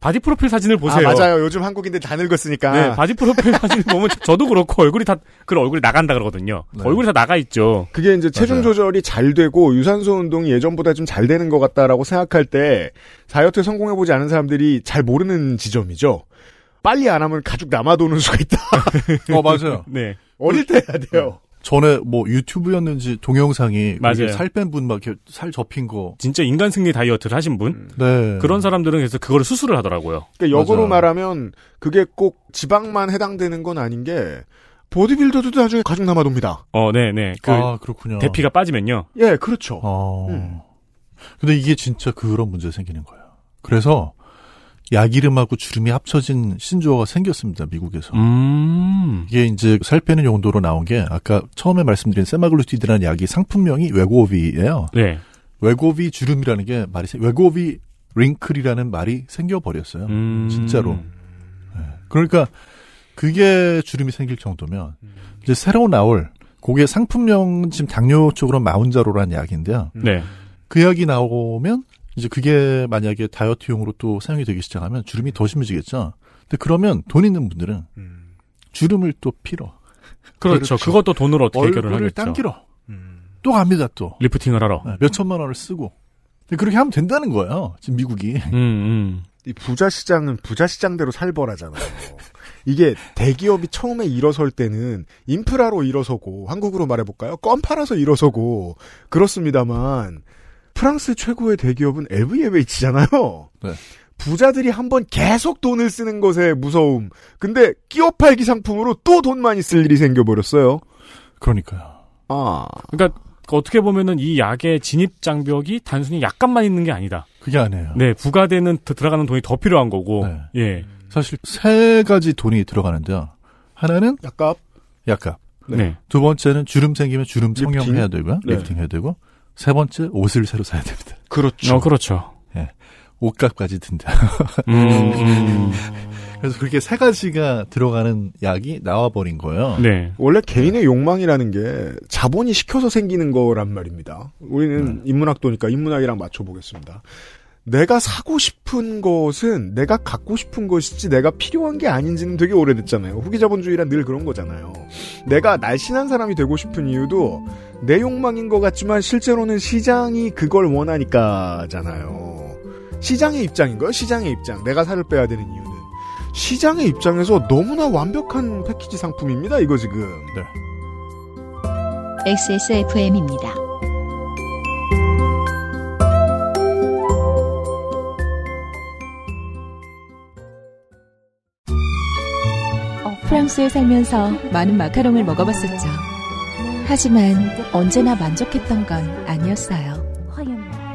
바디 프로필 사진을 보세요. 아, 맞아요. 요즘 한국인들 다 늙었으니까. 네, 바디 프로필 사진 보면 저도 그렇고 얼굴이 다, 그 얼굴이 나간다 그러거든요. 네. 얼굴이 다 나가 있죠. 그게 이제 체중 맞아요. 조절이 잘 되고 유산소 운동이 예전보다 좀 잘 되는 것 같다라고 생각할 때 다이어트에 성공해보지 않은 사람들이 잘 모르는 지점이죠. 빨리 안 하면 가죽 남아도는 수가 있다. 어, 맞아요. 네. 어릴 때 해야 돼요. 전에 뭐 유튜브였는지 동영상이 맞아요. 살뺀 분 막 이렇게 살 접힌 거. 진짜 인간 승리 다이어트를 하신 분? 네. 그런 사람들은 그래서 그거를 수술을 하더라고요. 그러니까 역으로 맞아. 말하면 그게 꼭 지방만 해당되는 건 아닌 게 보디빌더도 나중에 가죽 남아돕니다. 어, 네 네. 그, 아, 그렇군요. 대피가 빠지면요. 예, 그렇죠. 어. 음. 근데 이게 진짜 그런 문제 생기는 거예요. 그래서 야기름하고 주름이 합쳐진 신조어가 생겼습니다, 미국에서. 음. 이게 이제 살 빼는 용도로 나온 게 아까 처음에 말씀드린 세마글루티드라는 약이 상품명이 웨고비예요. 네. 웨고비 주름이라는 게 말이 생- 웨고비 링클이라는 말이 생겨버렸어요. 음. 진짜로. 네. 그러니까 그게 주름이 생길 정도면 이제 새로 나올 그게 상품명 지금 당뇨 쪽으로 마운자로라는 약인데요. 네. 그 약이 나오면 이제 그게 만약에 다이어트용으로 또 사용이 되기 시작하면 주름이 더 심해지겠죠. 근데 그러면 돈 있는 분들은 음. 주름을 또 필어. 그렇죠. 그것도 돈으로 어떻게 해결을 얼굴을 하겠죠. 당기러. 음. 또 갑니다 또. 리프팅을 하러. 네, 몇 천만 원을 쓰고. 근데 그렇게 하면 된다는 거예요. 지금 미국이. 음, 음. 이 부자 시장은 부자 시장대로 살벌하잖아요. 이게 대기업이 처음에 일어설 때는 인프라로 일어서고 한국으로 말해볼까요? 껌 팔아서 일어서고 그렇습니다만 프랑스 최고의 대기업은 LVMH잖아요. 네. 부자들이 한번 계속 돈을 쓰는 것에 무서움. 근데 끼워 팔기 상품으로 또 돈 많이 쓸 일이 생겨버렸어요. 그러니까요. 아, 그러니까 어떻게 보면은 이 약의 진입 장벽이 단순히 약값만 있는 게 아니다. 그게 아니에요. 네, 부가되는 더- 들어가는 돈이 더 필요한 거고. 네. 예. 사실 세 가지 돈이 들어가는데요. 하나는 약간 약값. 네. 두 번째는 주름 생기면 주름? 성형해야 되고요. 네. 리프팅 해야 되고. 세 번째 옷을 새로 사야 됩니다. 그렇죠. 어, 그렇죠. 옷값까지 든다. 음, 음. 그래서 그렇게 세 가지가 들어가는 약이 나와버린 거예요. 네. 원래 개인의 욕망이라는 게 자본이 시켜서 생기는 거란 말입니다. 우리는 인문학도니까 인문학이랑 맞춰보겠습니다. 내가 사고 싶은 것은 내가 갖고 싶은 것이지 내가 필요한 게 아닌지는 되게 오래됐잖아요. 후기자본주의란 늘 그런 거잖아요. 내가 날씬한 사람이 되고 싶은 이유도 내 욕망인 것 같지만 실제로는 시장이 그걸 원하니까잖아요. 시장의 입장인 거예요. 시장의 입장. 내가 살을 빼야 되는 이유는. 시장의 입장에서 너무나 완벽한 패키지 상품입니다. 이거 지금. 네. XSFM입니다. 프랑스에 살면서 많은 마카롱을 먹어봤었죠. 하지만 언제나 만족했던 건 아니었어요.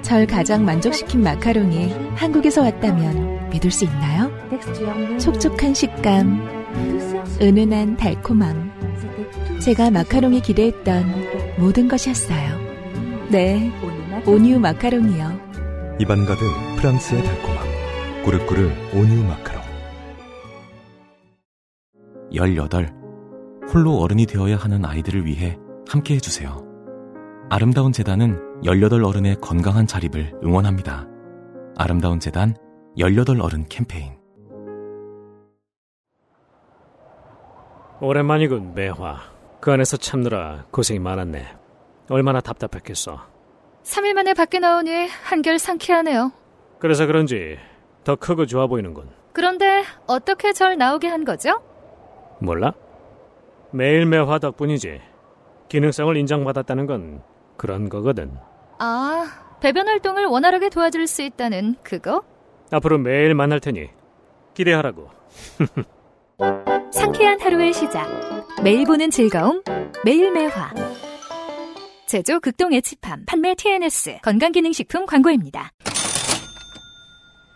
절 가장 만족시킨 마카롱이 한국에서 왔다면 믿을 수 있나요? 촉촉한 식감, 은은한 달콤함. 제가 마카롱이 기대했던 모든 것이었어요. 네, 오니우 마카롱이요. 입안 가득 프랑스의 달콤함. 꾸르꾸르 오뉴 마카롱. 18. 홀로 어른이 되어야 하는 아이들을 위해 함께 해주세요. 아름다운 재단은 18 어른의 건강한 자립을 응원합니다. 아름다운 재단 18 어른 캠페인 오랜만이군, 매화. 그 안에서 참느라 고생이 많았네. 얼마나 답답했겠어. 3일 만에 밖에 나오니 한결 상쾌하네요. 그래서 그런지 더 크고 좋아 보이는군. 그런데 어떻게 절 나오게 한 거죠? 몰라? 매일 매화 덕분이지. 기능성을 인정받았다는 건 그런 거거든. 아, 배변 활동을 원활하게 도와줄 수 있다는 그거? 앞으로 매일 만날 테니 기대하라고. 상쾌한 하루의 시작. 매일 보는 즐거움. 매일 매화. 제조 극동 에치팜 판매 TNS 건강기능식품 광고입니다.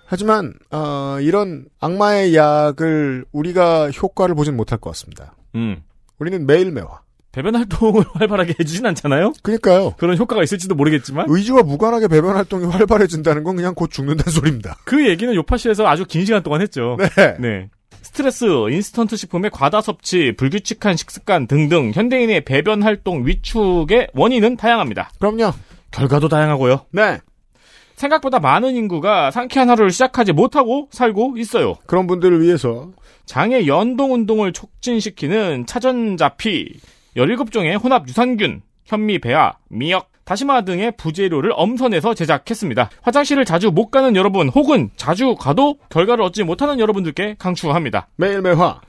하지만 어, 이런 악마의 약을 우리가 효과를 보진 못할 것 같습니다. 음. 우리는 매일 매화. 배변 활동을 활발하게 해주진 않잖아요? 그러니까요. 그런 효과가 있을지도 모르겠지만. 의지와 무관하게 배변 활동이 활발해진다는 건 그냥 곧 죽는다는 소리입니다. 그 얘기는 요파시에서 아주 긴 시간 동안 했죠. 네. 네. 스트레스, 인스턴트 식품의 과다 섭취, 불규칙한 식습관 등등 현대인의 배변 활동 위축의 원인은 다양합니다. 그럼요. 결과도 다양하고요. 네. 생각보다 많은 인구가 상쾌한 하루를 시작하지 못하고 살고 있어요. 그런 분들을 위해서 장의 연동 운동을 촉진시키는 차전자피, 17종의 혼합 유산균, 현미 배아, 미역, 다시마 등의 부재료를 엄선해서 제작했습니다. 화장실을 자주 못 가는 여러분 혹은 자주 가도 결과를 얻지 못하는 여러분들께 강추합니다. 매일 매화.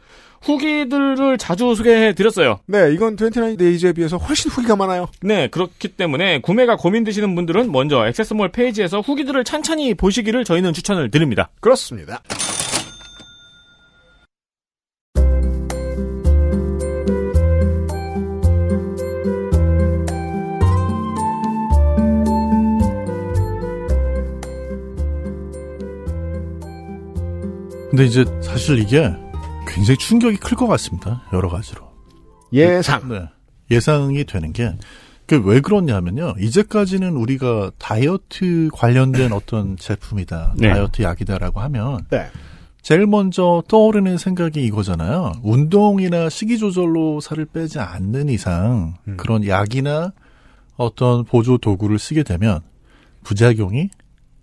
후기들을 자주 소개해 드렸어요. 네, 이건 29데이즈에 비해서 훨씬 후기가 많아요. 네, 그렇기 때문에 구매가 고민되시는 분들은 먼저 액세스몰 페이지에서 후기들을 찬찬히 보시기를 저희는 추천을 드립니다. 그렇습니다. 근데 이제 사실 이게 굉장히 충격이 클 것 같습니다. 여러 가지로. 예상. 네. 예상이 되는 게, 그왜 그러냐면요. 이제까지는 우리가 다이어트 관련된 어떤 제품이다. 네. 다이어트 약이다라고 하면, 네. 제일 먼저 떠오르는 생각이 이거잖아요. 운동이나 식이 조절로 살을 빼지 않는 이상, 그런 약이나 어떤 보조 도구를 쓰게 되면 부작용이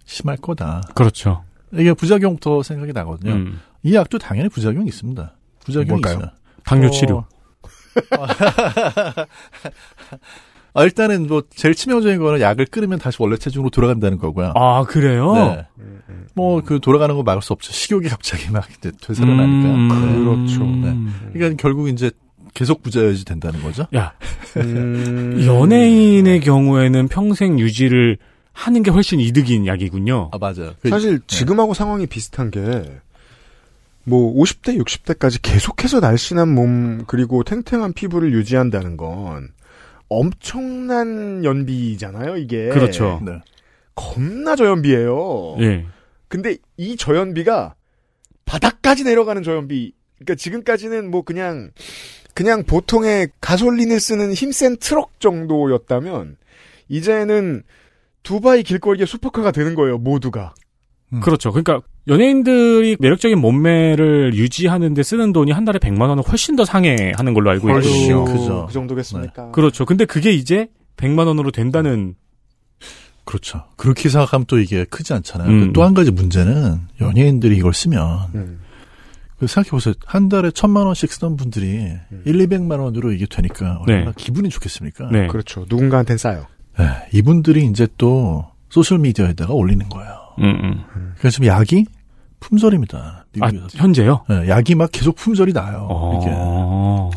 심할 거다. 그렇죠. 이게 부작용부터 생각이 나거든요. 음. 이 약도 당연히 부작용이 있습니다. 부작용이 뭘까요? 있어요. 당뇨 어, 치료. 아, 일단은 뭐 제일 치명적인 거는 약을 끊으면 다시 원래 체중으로 돌아간다는 거고요. 아, 그래요? 네. 뭐그 돌아가는 거 막을 수 없죠. 식욕이 갑자기 막 이제 되살아나니까. 음, 네. 그렇죠. 네. 그러니까 결국 이제 계속 부자여지 된다는 거죠. 야, 음... 연예인의 경우에는 평생 유지를 하는 게 훨씬 이득인 약이군요. 아 맞아요. 사실 지금하고 상황이 비슷한 게, 뭐, 50대, 60대까지 계속해서 날씬한 몸, 그리고 탱탱한 피부를 유지한다는 건 엄청난 연비잖아요, 이게. 그렇죠. 네. 겁나 저연비예요. 예. 근데 이 저연비가 바닥까지 내려가는 저연비. 그러니까 지금까지는 뭐 그냥 그냥 보통의 가솔린을 쓰는 힘센 트럭 정도였다면 이제는 두바이 길거리의 슈퍼카가 되는 거예요, 모두가. 그렇죠. 그러니까 연예인들이 매력적인 몸매를 유지하는데 쓰는 돈이 한 달에 100만 원을 훨씬 더 상회하는 걸로 알고 있거든요. 훨씬 그죠. 그 정도겠습니까? 그렇죠. 근데 그게 이제 100만 원으로 된다는 그렇죠. 그렇게 생각하면 또 이게 크지 않잖아요. 음. 또한 가지 문제는 연예인들이 이걸 쓰면 음. 그 생각해보세요. 한 달에 천만 원씩 쓰던 분들이 음. 1, 200만 원으로 이게 되니까 얼마나 네. 기분이 좋겠습니까? 네. 그렇죠. 누군가한텐 싸요. 네, 이분들이 이제 또 소셜미디어에다가 올리는 거예요. 음, 음. 그래서 지금 약이 품절입니다. 아, 미국에서. 현재요? 네, 약이 막 계속 품절이 나요. 이게. 어.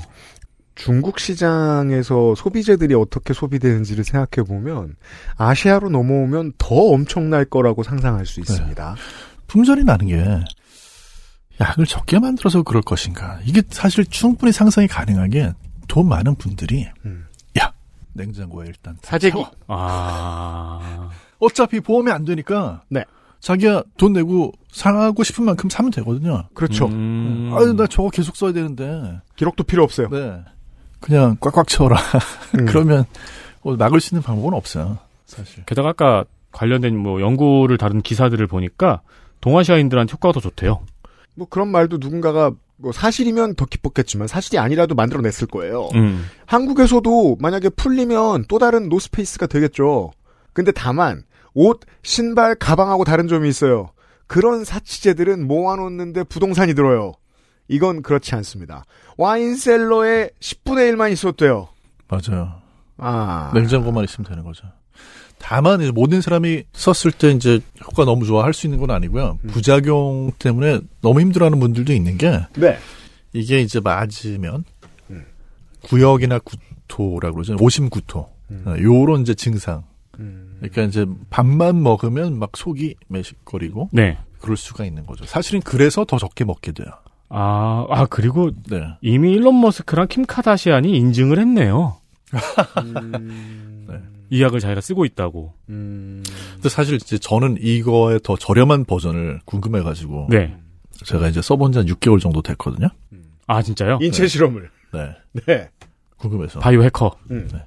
중국 시장에서 소비재들이 어떻게 소비되는지를 생각해 보면 아시아로 넘어오면 더 엄청날 거라고 상상할 수 있습니다. 품절이 나는 게 약을 적게 만들어서 그럴 것인가. 이게 사실 충분히 상상이 가능한 게 돈 많은 분들이 음. 야 냉장고에 일단 다 사재기. 아. 어차피 보험이 안 되니까 네. 자기가 돈 내고 사고 싶은 만큼 사면 되거든요. 그렇죠. 음. 아유 나 저거 계속 써야 되는데. 기록도 필요 없어요. 네. 그냥 꽉꽉 채워라. 음. 그러면 뭐 막을 수 있는 방법은 없어요. 사실. 게다가 아까 관련된 뭐 연구를 다룬 기사들을 보니까 동아시아인들한테 효과가 더 좋대요. 뭐 그런 말도 누군가가 뭐 사실이면 더 기뻤겠지만 사실이 아니라도 만들어냈을 거예요. 음. 한국에서도 만약에 풀리면 또 다른 노스페이스가 되겠죠. 근데 다만 옷, 신발, 가방하고 다른 점이 있어요. 그런 사치제들은 모아놓는데 부동산이 들어요. 이건 그렇지 않습니다. 와인셀러에 10분의 1만 있어도 돼요. 맞아요. 아. 냉장고만 있으면 되는 거죠. 다만 이제 모든 사람이 썼을 때 이제 효과 너무 좋아 할 수 있는 건 아니고요. 부작용 때문에 너무 힘들어하는 분들도 있는 게 네. 이게 이제 맞으면 구역이나 구토라고 그러죠. 오심구토. 어, 요런 이제 증상. 그러니까 이제 밥만 먹으면 막 속이 매식거리고 네. 그럴 수가 있는 거죠. 사실은 그래서 더 적게 먹게 돼요. 아, 아 그리고 네. 이미 일론 머스크랑 킴 카다시안이 인증을 했네요. 이 약을 자기가 쓰고 있다고. 근데 사실 이제 저는 이거의 더 저렴한 버전을 궁금해가지고 네. 제가 이제 써본 지 한 6개월 정도 됐거든요. 아 진짜요? 인체 실험을. 네. 네. 궁금해서. 바이오 해커. 음. 네.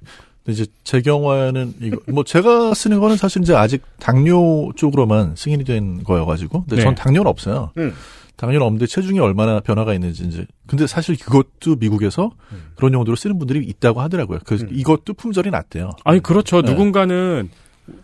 근데 이제 제 경우에는 이거 뭐 제가 쓰는 거는 사실 이제 아직 당뇨 쪽으로만 승인이 된 거여가지고 근데 네. 전 당뇨는 없어요. 음. 당뇨는 없는데 체중이 얼마나 변화가 있는지 이제 근데 사실 그것도 미국에서 그런 용도로 쓰는 분들이 있다고 하더라고요. 그 이것도 품절이 났대요. 아니 그렇죠. 네. 누군가는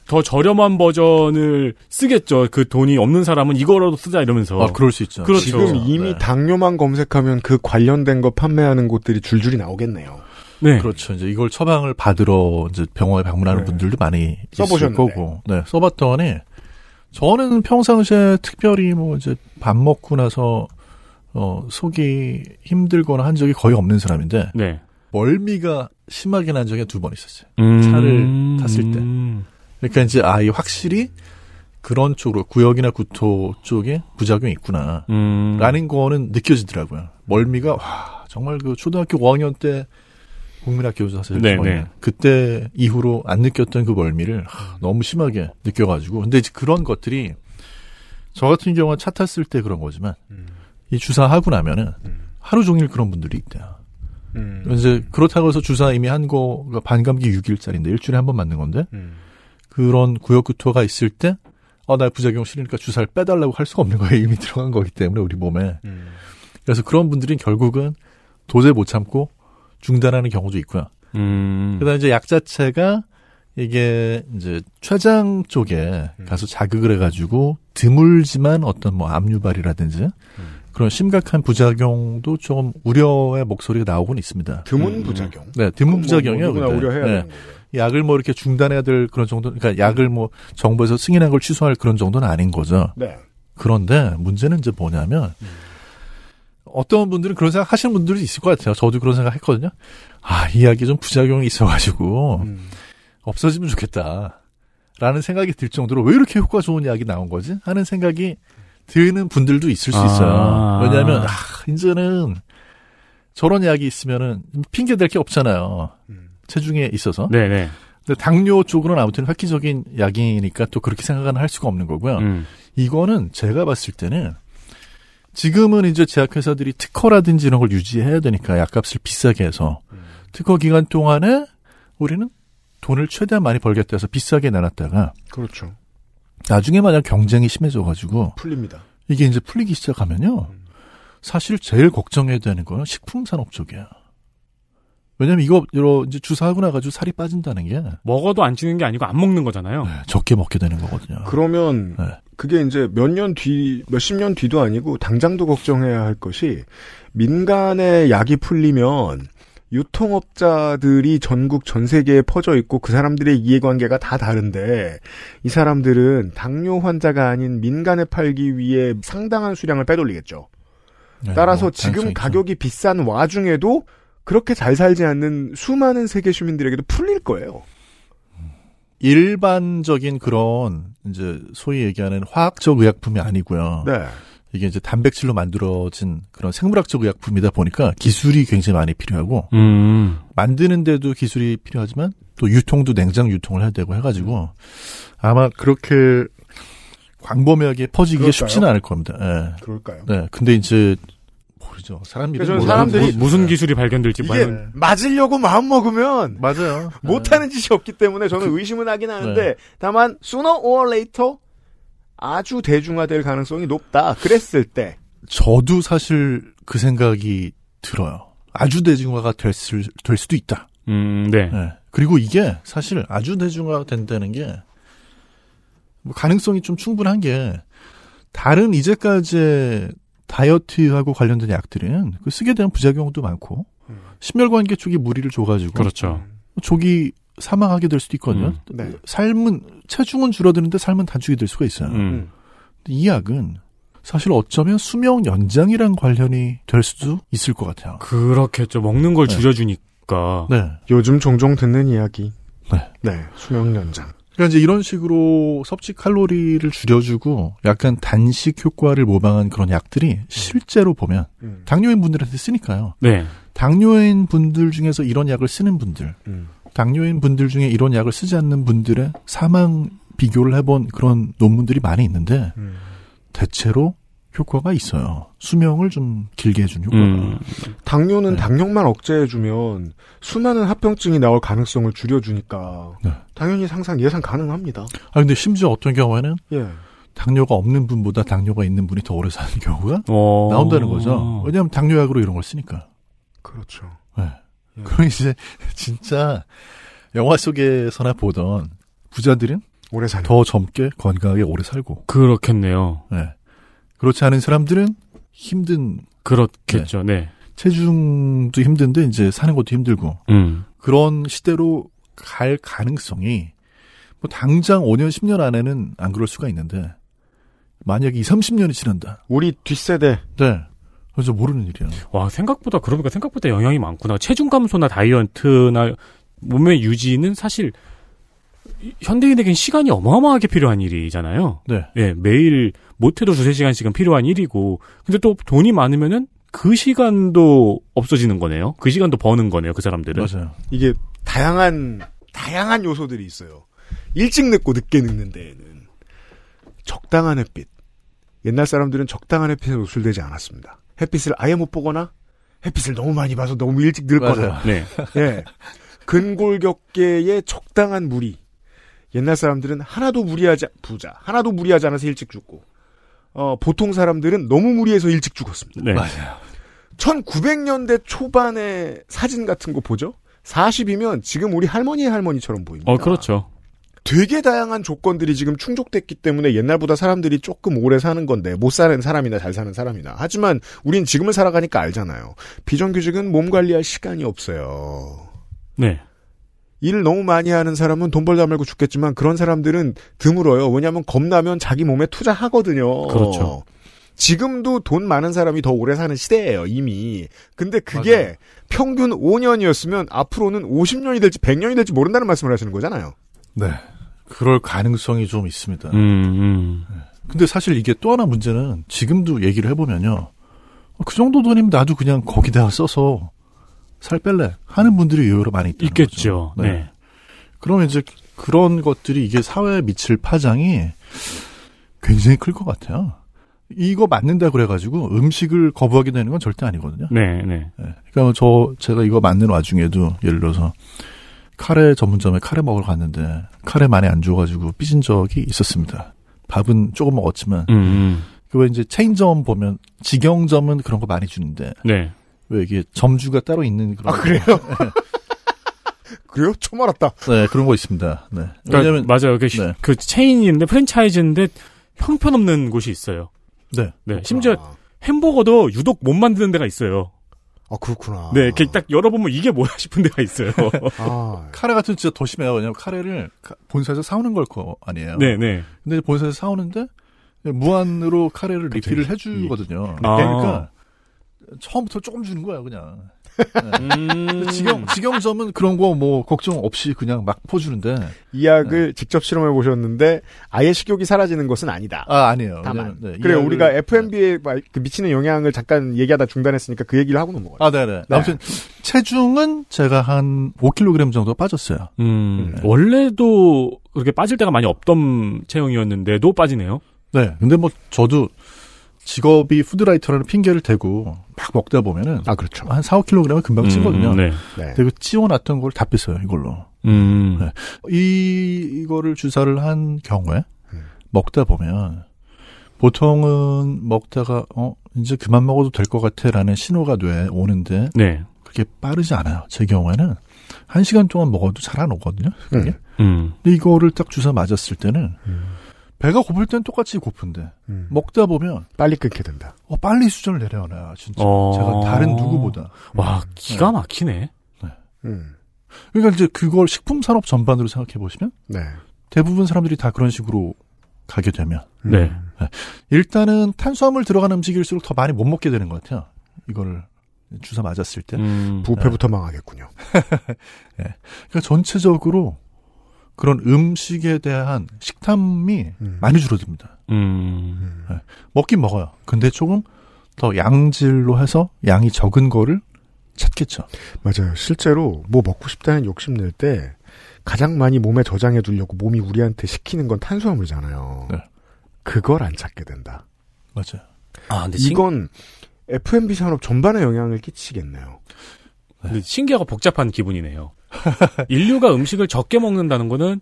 더 저렴한 버전을 쓰겠죠. 그 돈이 없는 사람은 이거라도 쓰자 이러면서. 아, 그럴 수 있죠. 그렇죠. 지금 이미 네. 당뇨만 검색하면 그 관련된 거 판매하는 곳들이 줄줄이 나오겠네요. 네. 그렇죠. 이제 이걸 처방을 받으러 이제 병원에 방문하는 분들도 많이 네. 써보셨는데. 거고. 네, 써봤더니 저는 평상시에 특별히 뭐 이제 밥 먹고 나서 어 속이 힘들거나 한 적이 거의 없는 사람인데 네. 멀미가 심하게 난 적이 두 번 있었어요. 음. 차를 탔을 때. 그러니까 이제 아, 이 확실히 그런 쪽으로 구역이나 구토 쪽에 부작용이 있구나. 음. 라는 거는 느껴지더라고요. 멀미가 와, 정말 그 초등학교 5학년 때 국민학교에서 사실 네, 네. 그때 이후로 안 느꼈던 그 멀미를 하, 너무 심하게 느껴가지고 근데 이제 그런 것들이 저 같은 경우는 차 탔을 때 그런 거지만 이 주사하고 나면은 하루 종일 그런 분들이 있대요. 음. 이제 그렇다고 해서 주사 이미 한 거가 반감기 6일짜리인데 일주일에 한 번 맞는 건데 그런 구역구토가 있을 때 어, 나 부작용 싫으니까 주사를 빼달라고 할 수가 없는 거예요. 이미 들어간 거기 때문에 우리 몸에. 그래서 그런 분들은 결국은 도저히 못 참고 중단하는 경우도 있고요. 음. 그다음에 이제 약 자체가 이게 이제 췌장 쪽에 가서 자극을 해가지고 드물지만 어떤 뭐 압류발이라든지 그런 심각한 부작용도 좀 우려의 목소리가 나오곤 있습니다. 드문 부작용. 네, 드문 뭐, 부작용이요. 뭐. 우려해야 네. 약을 뭐 이렇게 중단해야 될 그런 정도, 그러니까 약을 뭐 정부에서 승인한 걸 취소할 그런 정도는 아닌 거죠. 네. 그런데 문제는 이제 뭐냐면 어떤 분들은 그런 생각 하시는 분들이 있을 것 같아요. 저도 그런 생각 했거든요. 아, 이 약이 좀 부작용이 있어가지고 없어지면 좋겠다. 라는 생각이 들 정도로 왜 이렇게 효과 좋은 약이 나온 거지? 하는 생각이 드는 분들도 있을 수 있어요. 아. 왜냐하면 아, 이제는 저런 약이 있으면은 핑계 댈 게 없잖아요. 체중에 있어서. 네네. 근데 당뇨 쪽으로는 아무튼 획기적인 약이니까 또 그렇게 생각은 할 수가 없는 거고요. 음. 이거는 제가 봤을 때는 지금은 이제 제약회사들이 특허라든지 이런 걸 유지해야 되니까 약값을 비싸게 해서 특허 기간 동안에 우리는 돈을 최대한 많이 벌겠다 해서 비싸게 내놨다가 그렇죠. 나중에 만약 경쟁이 심해져 가지고 풀립니다. 이게 이제 풀리기 시작하면요. 사실 제일 걱정해야 되는 거는 식품 산업 쪽이야. 왜냐면 이거 이제 주사하고 나가지고 살이 빠진다는 게 먹어도 안 찌는 게 아니고 안 먹는 거잖아요. 적게 먹게 되는 거거든요. 그러면 네. 그게 이제 몇 년 뒤, 몇십 년 뒤도 아니고 당장도 걱정해야 할 것이 민간의 약이 풀리면 유통업자들이 전국 전 세계에 퍼져 있고 그 사람들의 이해관계가 다 다른데 이 사람들은 당뇨 환자가 아닌 민간에 팔기 위해 상당한 수량을 빼돌리겠죠. 네, 따라서 뭐 지금 가능성이 있죠. 가격이 비싼 와중에도 그렇게 잘 살지 않는 수많은 세계 시민들에게도 풀릴 거예요. 일반적인 그런 이제 소위 얘기하는 화학적 의약품이 아니고요. 네. 이게 이제 단백질로 만들어진 그런 생물학적 의약품이다 보니까 기술이 굉장히 많이 필요하고 음. 만드는데도 기술이 필요하지만 또 유통도 냉장 유통을 해야 되고 해가지고 아마 그렇게 광범위하게 퍼지기가? 쉽지는 않을 겁니다. 예. 그럴까요? 네, 근데 이제 모르죠. 사람 이름 그래서 몰라요. 사람들이- 무, 무슨 기술이 발견될지 이게 과연 맞으려고 마음 먹으면 맞아요. 못하는 짓이 없기 때문에 저는 의심은 하긴 하는데 네. 다만 sooner or later 아주 대중화될 가능성이 높다. 그랬을 때 저도 사실 그 생각이 들어요. 아주 대중화가 될, 수, 될 수도 있다. 음, 네. 네. 그리고 이게 사실 아주 대중화가 된다는 게 뭐 가능성이 좀 충분한 게 다른 이제까지의 다이어트하고 관련된 약들은 그 쓰게 되는 부작용도 많고 심혈관계 쪽이 무리를 줘가지고 그렇죠. 족이 사망하게 될 수도 있거든요. 음. 네. 삶은 체중은 줄어드는데 삶은 단축이 될 수가 있어요. 음. 근데 이 약은 사실 어쩌면 수명 연장이랑 관련이 될 수도 있을 것 같아요. 그렇겠죠. 먹는 걸 줄여주니까. 네. 요즘 종종 듣는 이야기. 네. 수명 연장. 그러니까 이제 이런 식으로 섭취 칼로리를 줄여주고 약간 단식 효과를 모방한 그런 약들이 실제로 보면 음. 당뇨인 분들한테 쓰니까요. 네. 당뇨인 분들 중에서 이런 약을 쓰는 분들, 음. 당뇨인 분들 중에 이런 약을 쓰지 않는 분들의 사망 비교를 해본 그런 논문들이 많이 있는데 음. 대체로 효과가 있어요. 수명을 좀 길게 해준 효과가. 음. 당뇨는 당력만 억제해주면 수많은 합병증이 나올 가능성을 줄여주니까 네. 당연히 상상 예상 가능합니다. 아 근데 심지어 어떤 경우에는 예. 당뇨가 없는 분보다 당뇨가 있는 분이 더 오래 사는 경우가 어. 나온다는 거죠. 왜냐하면 당뇨약으로 이런 걸 쓰니까. 그렇죠. 네. 그럼 이제 진짜 영화 속에서나 보던 부자들은 오래 사는 더 젊게 건강하게 오래 살고 그렇겠네요. 네. 그렇지 않은 사람들은 힘든 그렇겠죠. 네. 체중도 힘든데 이제 사는 것도 힘들고 음. 그런 시대로 갈 가능성이 뭐 당장 5년 10년 안에는 안 그럴 수가 있는데 만약에 2, 30년이 지난다. 우리 뒷세대 네. 그래서 모르는 일이야. 와, 생각보다, 그러니까 생각보다 영향이 많구나. 체중 감소나 다이어트나 몸의 유지는 사실 현대인에겐 시간이 어마어마하게 필요한 일이잖아요. 네. 예, 매일 못해도 두세 시간씩은 필요한 일이고, 근데 또 돈이 많으면은 그 시간도 없어지는 거네요. 그 시간도 버는 거네요, 그 사람들은. 맞아요. 이게 다양한 다양한 요소들이 있어요. 일찍 늙고 늦게 늙는 데에는 적당한 햇빛. 옛날 사람들은 적당한 햇빛에 노출되지 않았습니다. 햇빛을 아예 못 보거나 햇빛을 너무 많이 봐서 너무 일찍 늙거나. 네. 예. 근골격계의 적당한 무리. 옛날 사람들은 하나도 무리하지 부자 하나도 무리하지 않아서 일찍 죽고 어, 보통 사람들은 너무 무리해서 일찍 죽었습니다. 네. 맞아요. 1900년대 초반의 사진 같은 거 보죠? 40이면 지금 우리 할머니의 할머니처럼 보입니다. 어, 그렇죠. 되게 다양한 조건들이 지금 충족됐기 때문에 옛날보다 사람들이 조금 오래 사는 건데 못 사는 사람이나 잘 사는 사람이나 하지만 우린 지금을 살아가니까 알잖아요. 비정규직은 몸 관리할 시간이 없어요. 네. 일을 너무 많이 하는 사람은 돈 벌다 말고 죽겠지만 그런 사람들은 드물어요. 왜냐하면 겁나면 자기 몸에 투자하거든요. 그렇죠. 지금도 돈 많은 사람이 더 오래 사는 시대예요, 이미. 근데 그게 평균 5년이었으면 앞으로는 50년이 될지 100년이 될지 모른다는 말씀을 하시는 거잖아요. 네. 그럴 가능성이 좀 있습니다. 음, 음. 근데 사실 이게 또 하나 문제는 지금도 얘기를 해보면요. 어, 그 정도 돈이면 나도 그냥 거기다가 써서 살 뺄래 하는 분들이 의외로 많이 있다는 있겠죠. 거죠. 네. 그러면 이제 그런 것들이 이게 사회에 미칠 파장이 굉장히 클 것 같아요. 이거 맞는다 그래가지고 음식을 거부하게 되는 건 절대 아니거든요. 네, 네. 네. 그러니까 저 제가 이거 맞는 와중에도 예를 들어서 카레 전문점에 카레 먹으러 갔는데 카레 많이 안 줘가지고 삐진 적이 있었습니다. 밥은 조금 먹었지만 음, 음. 그왜 이제 체인점 보면 직영점은 그런 거 많이 주는데 네. 왜 이게 점주가 따로 있는 그런 아, 그래요? 그래요? 처음 알았다. 네 그런 거 있습니다. 네. 그러니까 왜냐면 맞아요. 그, 네. 그 체인인데 프랜차이즈인데 형편없는 곳이 있어요. 네. 네. 심지어 햄버거도 유독 못 만드는 데가 있어요. 아, 그렇구나. 네. 이렇게 딱 열어보면 이게 뭐야 싶은 데가 있어요. 아, 카레 같은 진짜 더 심해요. 왜냐면 카레를 카- 본사에서 사오는 걸 거 아니에요. 네, 네. 근데 본사에서 사오는데 무한으로 카레를 리필을 해주거든요. 아. 그러니까 처음부터 조금 주는 거야 그냥. 음. 직영 직영점은 그런 거 뭐 걱정 없이 그냥 막 퍼주는데 이 약을 직접 실험해 보셨는데 아예 식욕이 사라지는 것은 아니다. 아 아니에요. 다만. 왜냐면, 네. 약을- 우리가 F&B에 그 미치는 영향을 잠깐 얘기하다 중단했으니까 그 얘기를 하고 넘어가요. 아 네네. 네. 아무튼 체중은 제가 한 5kg 정도 빠졌어요. 음, 네. 원래도 그렇게 빠질 때가 많이 없던 체형이었는데도 빠지네요. 네. 근데 뭐 저도 직업이 food writer라는 핑계를 대고 막 먹다 보면은 아 그렇죠. 한 4, 5kg은 금방 찌거든요. 네. 네. 근데 그 찌워놨던 걸 다 뺐어요 이걸로. 음. 네. 이 이거를 주사를 한 경우에 음. 먹다 보면 보통은 먹다가 어 이제 그만 먹어도 될 것 같아라는 신호가 뇌에 오는데 네. 그렇게 빠르지 않아요. 제 경우에는 한 시간 동안 먹어도 잘 안 오거든요. 그게. 음. 근데 이거를 딱 주사 맞았을 때는 배가 고플 땐 똑같이 고픈데 음. 먹다 보면 빨리 끊게 된다. 어, 빨리 수준을 내려놔 진짜 어. 제가 다른 누구보다 와, 기가 막히네. 음. 그러니까 이제 그걸 식품 산업 전반으로 생각해 보시면 네. 대부분 사람들이 다 그런 식으로 가게 되면 네. 일단은 탄수화물 들어간 음식일수록 더 많이 못 먹게 되는 것 같아요. 이거를 주사 맞았을 때. 음. 부패부터 망하겠군요. 예. 그러니까 전체적으로 그런 음식에 대한 식탐이 많이 줄어듭니다. 음. 예. 먹긴 먹어요. 근데 조금 더 양질로 해서 양이 적은 거를 찾겠죠. 맞아요. 실제로 뭐 먹고 싶다는 욕심 낼 때 가장 많이 몸에 저장해 두려고 몸이 우리한테 시키는 건 탄수화물이잖아요. 네. 그걸 안 찾게 된다. 맞아요. 아, 근데 신, 이건 F&B 산업 전반에 영향을 끼치겠네요. 근데 신기하고 복잡한 기분이네요. 인류가 음식을 적게 먹는다는 거는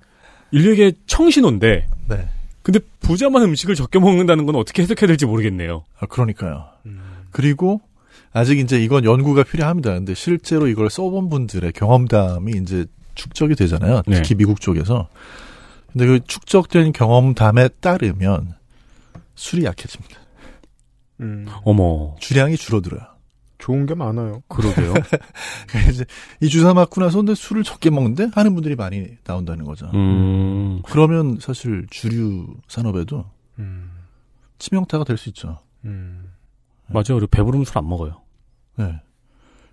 인류에게 청신호인데, 네. 근데 부자만 음식을 적게 먹는다는 건 어떻게 해석해야 될지 모르겠네요. 아, 그러니까요. 그리고 아직 이제 이건 연구가 필요합니다. 근데 실제로 이걸 써본 분들의 경험담이 이제 축적이 되잖아요. 네. 특히 미국 쪽에서. 근데 그 축적된 경험담에 따르면 술이 약해집니다. 음. 어머. 주량이 줄어들어요. 좋은 게 많아요. 그러게요. 이제 이 주사 맞고 나서 근데 술을 적게 먹는데 하는 분들이 많이 나온다는 거죠. 음. 그러면 사실 주류 산업에도 음. 치명타가 될 수 있죠. 맞아요. 그리고 배부르면 술 안 먹어요. 네.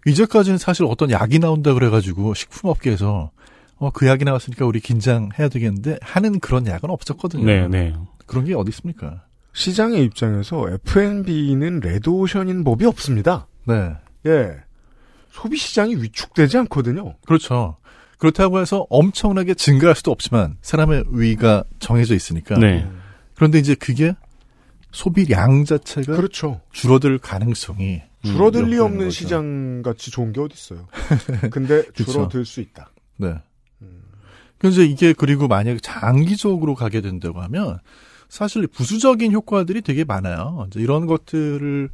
이제까지는 사실 어떤 약이 나온다 그래가지고 식품업계에서 어, 그 약이 나왔으니까 우리 긴장해야 되겠는데 하는 그런 약은 없었거든요. 네, 네. 그런 게 어디 있습니까? 시장의 입장에서 F&B는 레드오션인 법이 없습니다. 네. 예. 소비 시장이 위축되지 않거든요. 그렇죠. 그렇다고 해서 엄청나게 증가할 수도 없지만 사람의 위가 정해져 있으니까. 네. 그런데 이제 그게 소비량 자체가 그렇죠. 줄어들 가능성이 줄어들 리 음, 없는 거죠. 시장 같이 좋은 게 어딨어요. 근데 그쵸. 줄어들 수 있다. 네. 그래서 이게 그리고 만약에 장기적으로 가게 된다고 하면 사실 부수적인 효과들이 되게 많아요. 이제 이런 것들을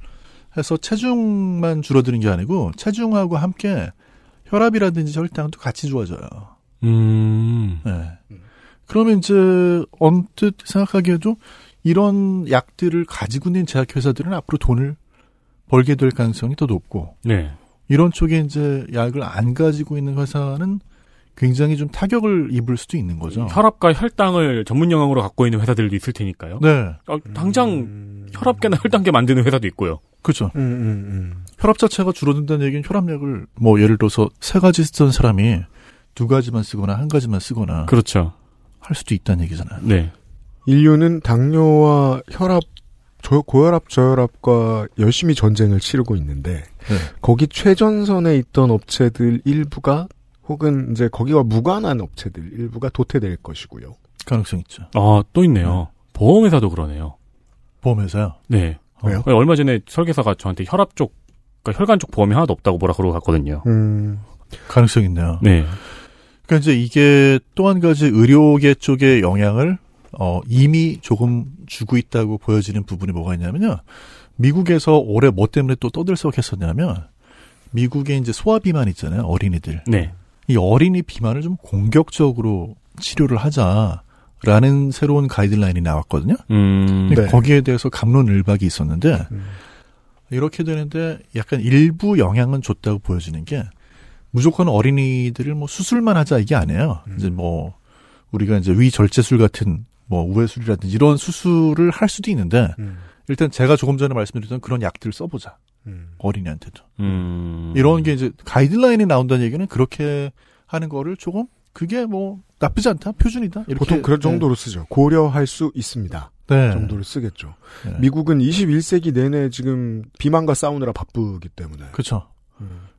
해서 체중만 줄어드는 게 아니고 체중하고 함께 혈압이라든지 혈당도 같이 좋아져요. 음. 네. 그러면 이제 언뜻 생각하기에도 이런 약들을 가지고 있는 제약회사들은 앞으로 돈을 벌게 될 가능성이 더 높고 네. 이런 쪽에 이제 약을 안 가지고 있는 회사는 굉장히 좀 타격을 입을 수도 있는 거죠. 혈압과 혈당을 전문 영역으로 갖고 있는 회사들도 있을 테니까요. 네. 어, 당장 혈압계나 혈당계 만드는 회사도 있고요. 그렇죠. 음, 음, 음. 혈압 자체가 줄어든다는 얘기는 혈압약을 뭐 예를 들어서 세 가지 쓰던 사람이 두 가지만 쓰거나 한 가지만 쓰거나 그렇죠. 할 수도 있다는 얘기잖아요. 네. 인류는 당뇨와 혈압, 저, 고혈압, 저혈압과 열심히 전쟁을 치르고 있는데 네. 거기 최전선에 있던 업체들 일부가 혹은 이제 거기와 무관한 업체들 일부가 도태될 것이고요. 가능성 있죠. 아, 또 있네요. 보험회사도 그러네요. 보험회사요? 네. 왜요? 얼마 전에 설계사가 저한테 혈압 쪽, 그러니까 혈관 쪽 보험이 하나도 없다고 뭐라 그러고 갔거든요. 음, 가능성 있네요. 네. 그러니까 이제 이게 또 한 가지 의료계 쪽의 영향을 어, 이미 조금 주고 있다고 보여지는 부분이 뭐가 있냐면요. 미국에서 올해 뭐 때문에 또 떠들썩했었냐면 미국의 이제 소아 비만 있잖아요. 어린이들. 네. 이 어린이 비만을 좀 공격적으로 치료를 하자 라는 새로운 가이드라인이 나왔거든요. 음. 네. 거기에 대해서 감론을박이 있었는데 이렇게 되는데 약간 일부 영향은 줬다고 보여지는 게 무조건 어린이들을 뭐 수술만 하자 이게 아니에요. 이제 뭐 우리가 이제 위 절제술 같은 뭐 우회술이라든지 이런 수술을 할 수도 있는데 음. 일단 제가 조금 전에 말씀드렸던 그런 약들을 써보자 음. 어린이한테도 음. 이런 게 이제 가이드라인이 나온다는 얘기는 그렇게 하는 거를 조금 그게 뭐 나쁘지 않다 표준이다 이렇게 보통 그런 정도로 쓰죠. 고려할 수 있습니다. 네. 정도로 쓰겠죠. 네. 미국은 21세기 내내 지금 비만과 싸우느라 바쁘기 때문에. 그렇죠.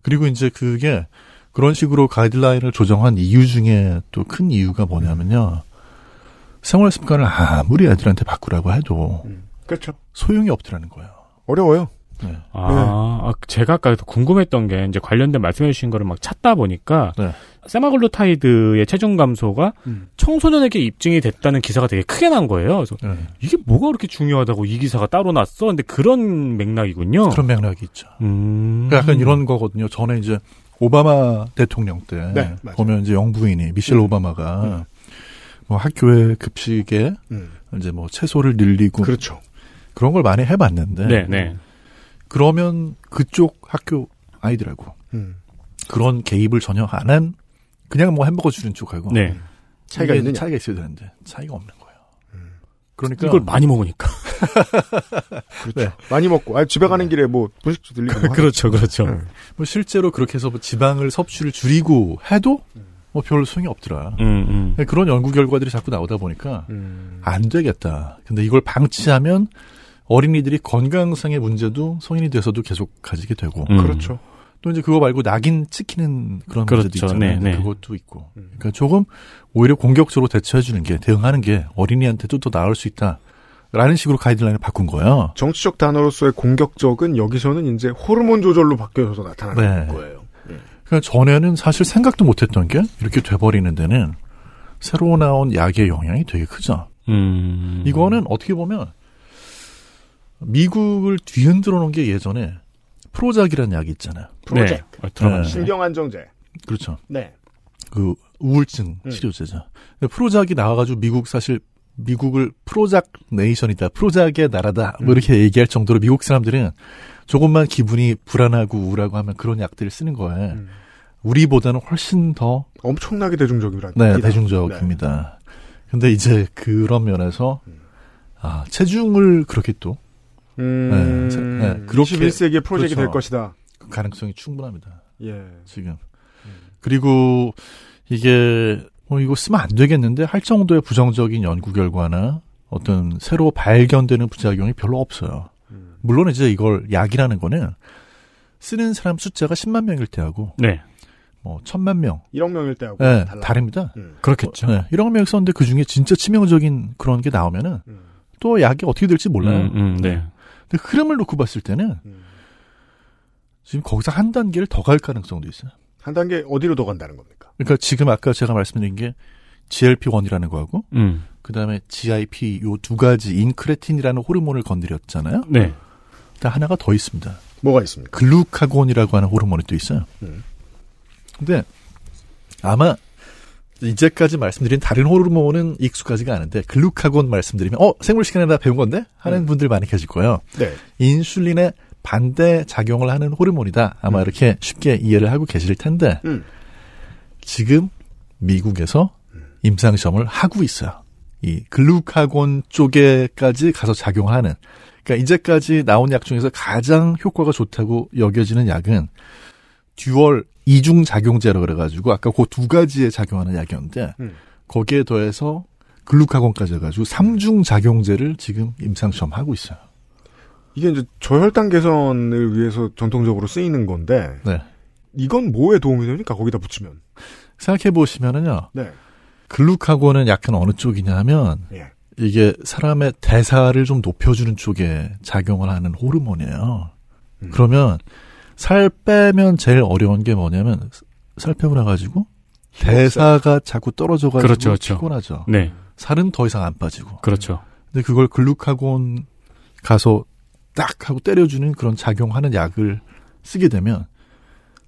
그리고 이제 그게 그런 식으로 가이드라인을 조정한 이유 중에 또 큰 이유가 뭐냐면요. 생활 습관을 아무리 애들한테 바꾸라고 해도 그렇죠. 소용이 없더라는 거예요. 어려워요. 네. 아, 아, 제가 아까 궁금했던 게 이제 관련된 말씀해주신 거를 막 찾다 보니까 네. 세마글루타이드의 체중 감소가 음. 청소년에게 입증이 됐다는 기사가 되게 크게 난 거예요. 그래서 네. 이게 뭐가 그렇게 중요하다고 이 기사가 따로 났어? 근데 그런 맥락이군요. 그런 맥락이 있죠. 음. 그러니까 약간 이런 거거든요. 전에 이제 오바마 대통령 때 네. 보면 이제 영부인이 미셸 오바마가 뭐 학교의 급식에 음. 이제 뭐 채소를 늘리고 그렇죠. 그런 걸 많이 해봤는데 네, 네. 그러면 그쪽 학교 아이들하고 음. 그런 개입을 전혀 안 한 그냥 뭐 햄버거 주는 쪽하고 네. 차이가 있느냐? 차이가 있어야 되는데 차이가 없는 거예요. 그러니까 이걸 많이 먹으니까. 그렇죠. 네. 많이 먹고 아 집에 가는 길에 뭐 분식도 들리고 뭐 그렇죠, 그렇죠. 음. 뭐 실제로 그렇게 해서 뭐 지방을 섭취를 줄이고 해도 뭐 별 소용이 없더라. 음, 음. 그런 연구 결과들이 자꾸 나오다 보니까 음. 안 되겠다. 근데 이걸 방치하면 어린이들이 건강상의 문제도 성인이 돼서도 계속 가지게 되고. 음. 그렇죠. 또 이제 그거 말고 낙인 찍히는 그런 그렇죠. 문제도 있잖아요. 네, 네. 그것도 있고. 그러니까 조금 오히려 공격적으로 대처해 주는 게 대응하는 게 어린이한테도 더 나을 수 있다. 라는 식으로 가이드라인을 바꾼 거예요. 정치적 단어로서의 공격적은 여기서는 이제 호르몬 조절로 바뀌어서 나타나는 네. 거예요. 그러니까 전에는 사실 생각도 못했던 게 이렇게 돼버리는 데는 새로 나온 약의 영향이 되게 크죠. 음. 이거는 어떻게 보면 미국을 뒤흔들어 놓은 게 예전에 프로작이라는 약이 있잖아요. 프로젝트. 네. 어, 들어봤네. 신경안정제. 그렇죠. 네. 그 우울증 음. 치료제죠. 근데 프로작이 나와가지고 미국 사실 미국을 프로작 네이션이다, 프로작의 나라다, 뭐 이렇게 얘기할 정도로 미국 사람들은 조금만 기분이 불안하고 우울하고 하면 그런 약들을 쓰는 거예요. 우리보다는 훨씬 더 엄청나게 대중적이라. 네, 대중적입니다. 근데 이제 그런 면에서 아, 체중을 그렇게 또 음, 네, 세- 네, 그렇게 21세기의 프로젝트가 될 그렇죠. 것이다. 그 가능성이 충분합니다. 예. 지금. 그리고 이게 뭐 이거 쓰면 안 되겠는데 할 정도의 부정적인 연구 결과나 어떤 새로 발견되는 부작용이 별로 없어요. 물론 이제 이걸 약이라는 거는 쓰는 사람 숫자가 10만 명일 때하고 네. 뭐 천만 명 1억 명일 때하고 네. 다릅니다. 음. 그렇겠죠. 네, 1억 명 썼는데 그 중에 진짜 치명적인 그런 게 나오면은 또 약이 어떻게 될지 몰라요. 음, 음, 네. 근데 흐름을 놓고 봤을 때는 지금 거기서 한 단계를 더 갈 가능성도 있어요. 한 단계 어디로 더 간다는 겁니까? 그러니까 지금 아까 제가 말씀드린 게 GLP-1이라는 거하고 음. 그다음에 GIP 요 두 가지 인크레틴이라는 호르몬을 건드렸잖아요. 네. 일단 하나가 더 있습니다. 뭐가 있습니까? 글루카곤이라고 하는 호르몬이 또 있어요. 음. 근데 아마 이제까지 말씀드린 다른 호르몬은 익숙하지가 않은데 글루카곤 말씀드리면 어 생물 시간에 나 배운 건데 하는 분들 많이 계실 거예요. 네. 인슐린에 반대 작용을 하는 호르몬이다. 아마 이렇게 쉽게 이해를 하고 계실 텐데 음. 지금 미국에서 임상 시험을 하고 있어요. 이 글루카곤 쪽에까지 가서 작용하는 그러니까 이제까지 나온 약 중에서 가장 효과가 좋다고 여겨지는 약은 dual 이중 작용제라고 그래가지고 아까 그 두 가지에 작용하는 약이었는데 음. 거기에 더해서 글루카곤까지 해가지고 삼중 작용제를 지금 임상 시험 하고 있어요. 이게 이제 저혈당 개선을 위해서 전통적으로 쓰이는 건데 네. 이건 뭐에 도움이 됩니까? 거기다 붙이면. 생각해 보시면은요. 네. 글루카곤은 약간 어느 쪽이냐 하면 예. 이게 사람의 대사를 좀 높여주는 쪽에 작용을 하는 호르몬이에요. 음. 그러면 살 빼면 제일 어려운 게 뭐냐면 살 빼고 나가지고 대사가 자꾸 떨어져가지고 그렇죠, 그렇죠. 피곤하죠. 네. 살은 더 이상 안 빠지고. 그렇죠. 근데 그걸 글루카곤 가서 딱 하고 때려주는 그런 작용하는 약을 쓰게 되면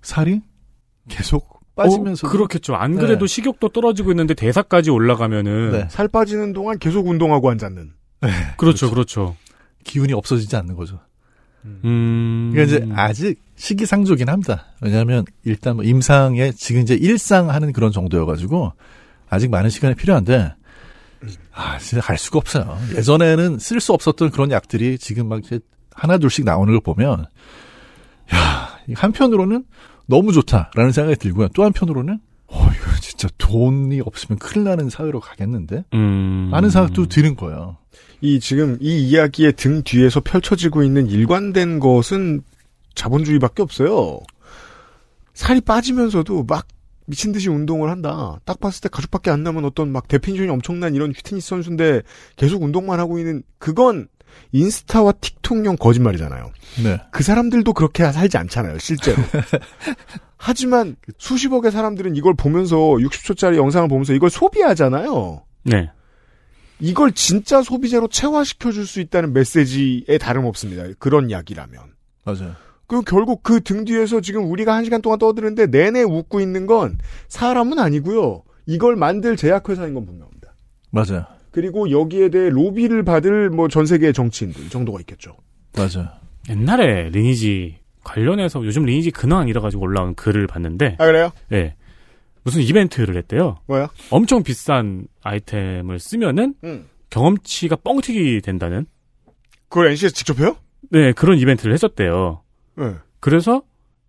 살이 계속 빠지면서 어, 그렇겠죠. 안 그래도 네. 식욕도 떨어지고 있는데 대사까지 올라가면은 네. 살 빠지는 동안 계속 운동하고 앉았는. 그렇죠, 그렇죠. 기운이 없어지지 않는 거죠. 음. 그러니까 이제 아직 시기상조긴 합니다. 왜냐하면 일단 뭐 임상에 지금 이제 일상 하는 그런 정도여가지고 아직 많은 시간이 필요한데 아 진짜 갈 수가 없어요. 예전에는 쓸 수 없었던 그런 약들이 지금 막 이제 하나 둘씩 나오는 걸 보면 야 한편으로는 너무 좋다라는 생각이 들고요. 또 한편으로는 어 이거 진짜 돈이 없으면 큰일 나는 사회로 가겠는데 음. 하는 생각도 드는 거예요. 이 지금 이 이야기의 등 뒤에서 펼쳐지고 있는 일관된 것은 자본주의밖에 없어요. 살이 빠지면서도 막 미친 듯이 운동을 한다. 딱 봤을 때 가죽밖에 안 남은 어떤 막 definition이 엄청난 이런 휘트니스 선수인데 계속 운동만 하고 있는 그건 인스타와 틱톡용 거짓말이잖아요. 네. 그 사람들도 그렇게 살지 않잖아요, 실제로. 하지만 수십억의 사람들은 이걸 보면서 60초짜리 영상을 보면서 이걸 소비하잖아요. 네. 이걸 진짜 소비재로 체화시켜 줄 수 있다는 메시지에 다름없습니다. 그런 약이라면. 맞아요. 그럼 결국 그 등 뒤에서 지금 우리가 한 시간 동안 떠드는데 내내 웃고 있는 건 사람은 아니고요. 이걸 만들 제약회사인 건 분명합니다. 맞아요. 그리고 여기에 대해 로비를 받을 뭐 전 세계 정치인들 정도가 있겠죠. 맞아요. 옛날에 리니지 관련해서 요즘 리니지 근황 이래가지고 올라온 글을 봤는데. 아, 그래요? 예. 무슨 이벤트를 했대요. 뭐야? 엄청 비싼 아이템을 쓰면은 음. 경험치가 뻥튀기 된다는. 그걸 NC에서 직접 해요? 네, 그런 이벤트를 했었대요. 네. 그래서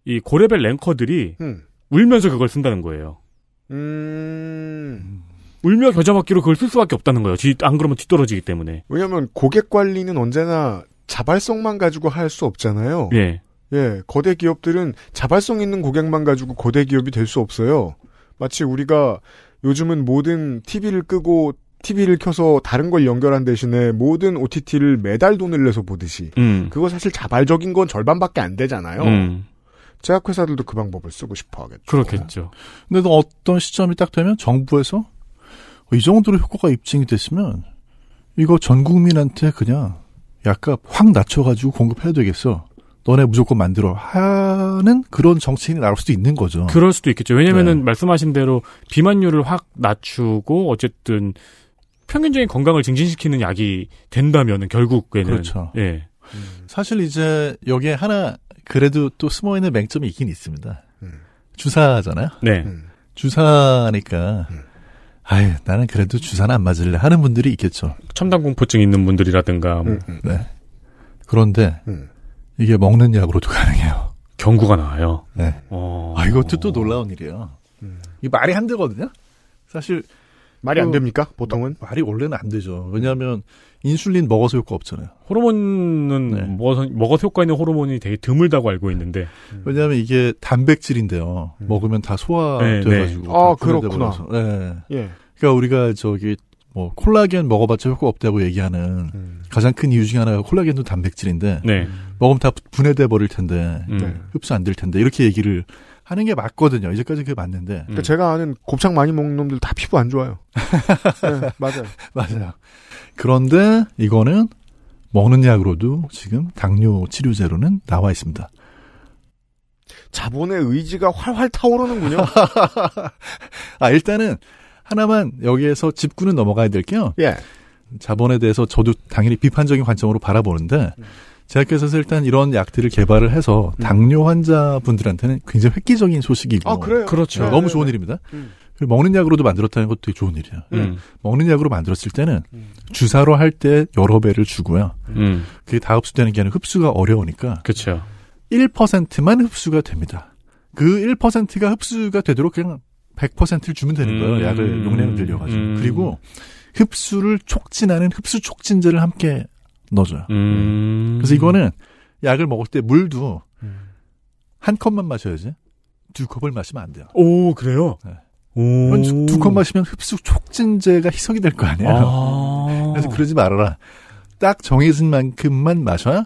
이 고레벨 랭커들이 음. 울면서 그걸 쓴다는 거예요. 음. 울며 겨자먹기로 그걸 쓸 수밖에 없다는 거예요. 뒤- 안 그러면 뒤떨어지기 때문에. 왜냐면 고객 관리는 언제나 자발성만 가지고 할 수 없잖아요. 예. 예, 거대 기업들은 자발성 있는 고객만 가지고 거대 기업이 될 수 없어요. 마치 우리가 요즘은 모든 TV를 끄고 TV를 켜서 다른 걸 연결한 대신에 모든 OTT를 매달 돈을 내서 보듯이 음. 그거 사실 자발적인 건 절반밖에 안 되잖아요. 음. 제약회사들도 그 방법을 쓰고 싶어 하겠죠. 그렇겠죠. 근데 또 어떤 시점이 딱 되면 정부에서 이 정도로 효과가 입증이 됐으면 이거 전 국민한테 그냥 약간 확 낮춰가지고 공급해야 되겠어. 너네 무조건 만들어 하는 그런 정치인이 나올 수도 있는 거죠. 그럴 수도 있겠죠. 왜냐면은 네. 말씀하신 대로 비만율을 확 낮추고 어쨌든 평균적인 건강을 증진시키는 약이 된다면은 결국에는 그렇죠. 예. 사실 이제 여기에 하나 그래도 또 숨어 있는 맹점이 있긴 있습니다. 주사잖아요. 네. 주사니까 아유 나는 그래도 주사는 안 맞을래 하는 분들이 있겠죠. 첨단 공포증 있는 분들이라든가 뭐 네. 그런데 이게 먹는 약으로도 가능해요. 경구가 나와요. 네. 어. 아 이것도 또 놀라운 일이에요. 이 말이 안 되거든요. 사실 말이 안그 됩니까? 보통은 말이 원래는 안 되죠. 왜냐하면 인슐린 먹어서 효과 없잖아요. 호르몬은 네. 먹어서, 먹어서 효과 있는 호르몬이 되게 드물다고 알고 있는데 왜냐하면 이게 단백질인데요. 먹으면 다 소화돼가지고. 네, 다 아, 그렇구나. 네. 예. 그러니까 우리가 저기 뭐 콜라겐 먹어봤자 효과 없다고 얘기하는 가장 큰 이유 중에 하나가 콜라겐도 단백질인데 네. 먹으면 다 분해돼 버릴 텐데 음. 네. 흡수 안 될 텐데 이렇게 얘기를 하는 게 맞거든요. 이제까지 그게 맞는데 그러니까 제가 아는 곱창 많이 먹는 놈들 다 피부 안 좋아요. 네, 맞아요. 맞아요. 그런데 이거는 먹는 약으로도 지금 당뇨 치료제로는 나와 있습니다. 자본의 의지가 활활 타오르는군요. 아 일단은 하나만 여기에서 짚고는 넘어가야 될 게요. 예. 자본에 대해서 저도 당연히 비판적인 관점으로 바라보는데 제약회사에서 일단 이런 약들을 개발을 해서 당뇨 환자분들한테는 굉장히 획기적인 소식이고 아, 그래요? 그렇죠. 네, 너무 네, 좋은 네. 일입니다. 음. 그리고 먹는 약으로도 만들었다는 것도 되게 좋은 일이에요. 음. 먹는 약으로 만들었을 때는 주사로 할 때 여러 배를 주고요. 음. 그게 다 흡수되는 게 아니라 흡수가 어려우니까 그렇죠. 1%만 흡수가 됩니다. 그 1%가 흡수가 되도록 그냥 100%를 주면 되는 거예요. 음. 약을 용량을 늘려가지고. 음. 그리고 흡수를 촉진하는 흡수 촉진제를 함께 넣어줘요. 음. 그래서 이거는 약을 먹을 때 물도 한 컵만 마셔야지 두 컵을 마시면 안 돼요. 오 그래요? 네. 오. 두컵 마시면 흡수 촉진제가 희석이 될 거 아니에요. 아. 그래서 그러지 말아라. 딱 정해진 만큼만 마셔야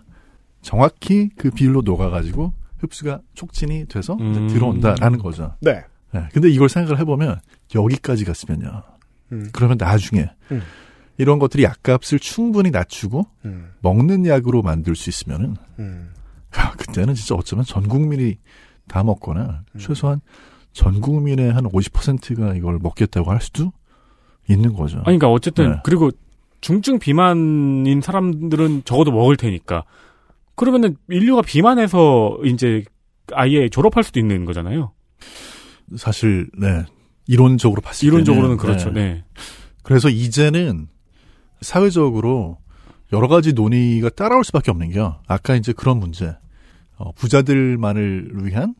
정확히 그 비율로 녹아가지고 흡수가 촉진이 돼서 음. 들어온다라는 거죠. 네. 네. 근데 이걸 생각을 해보면 여기까지 갔으면요. 음. 그러면 나중에 음. 이런 것들이 약값을 충분히 낮추고 음. 먹는 약으로 만들 수 있으면은 음. 야, 그때는 진짜 어쩌면 전 국민이 다 먹거나 음. 최소한 전 국민의 한 50%가 이걸 먹겠다고 할 수도 있는 거죠. 아니, 그러니까 어쨌든 네. 그리고 중증 비만인 사람들은 적어도 먹을 테니까 그러면은 인류가 비만해서 이제 아예 졸업할 수도 있는 거잖아요. 사실 네 이론적으로 봤을 이론적으로는 때는, 그렇죠. 네. 그래서 이제는 사회적으로 여러 가지 논의가 따라올 수밖에 없는 게요. 아까 이제 그런 문제, 어, 부자들만을 위한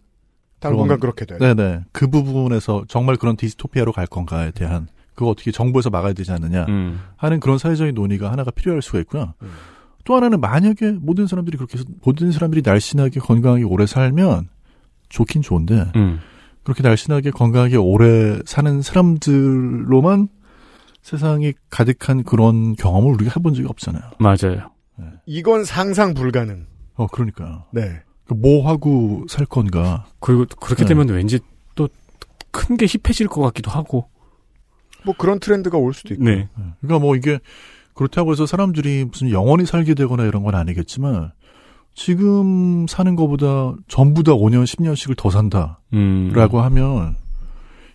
당분간 그렇게 돼. 네네. 그 부분에서 정말 그런 디스토피아로 갈 건가에 대한 그거 어떻게 정부에서 막아야 되지 않느냐 음. 하는 그런 사회적인 논의가 하나가 필요할 수가 있고요. 또 하나는 만약에 모든 사람들이 그렇게 해서 모든 사람들이 날씬하게 건강하게 오래 살면 좋긴 좋은데 음. 그렇게 날씬하게 건강하게 오래 사는 사람들로만 세상이 가득한 그런 경험을 우리가 해본 적이 없잖아요. 맞아요. 이건 상상 불가능. 어, 그러니까요. 네. 그뭐 하고 살 건가. 그리고 그렇게 네. 되면 왠지 또 큰 게 힙해질 것 같기도 하고. 뭐 그런 트렌드가 올 수도 있고. 네. 그러니까 뭐 이게 그렇다고 해서 사람들이 무슨 영원히 살게 되거나 이런 건 아니겠지만 지금 사는 것보다 전부 다 5년, 10년씩을 더 산다라고 음. 하면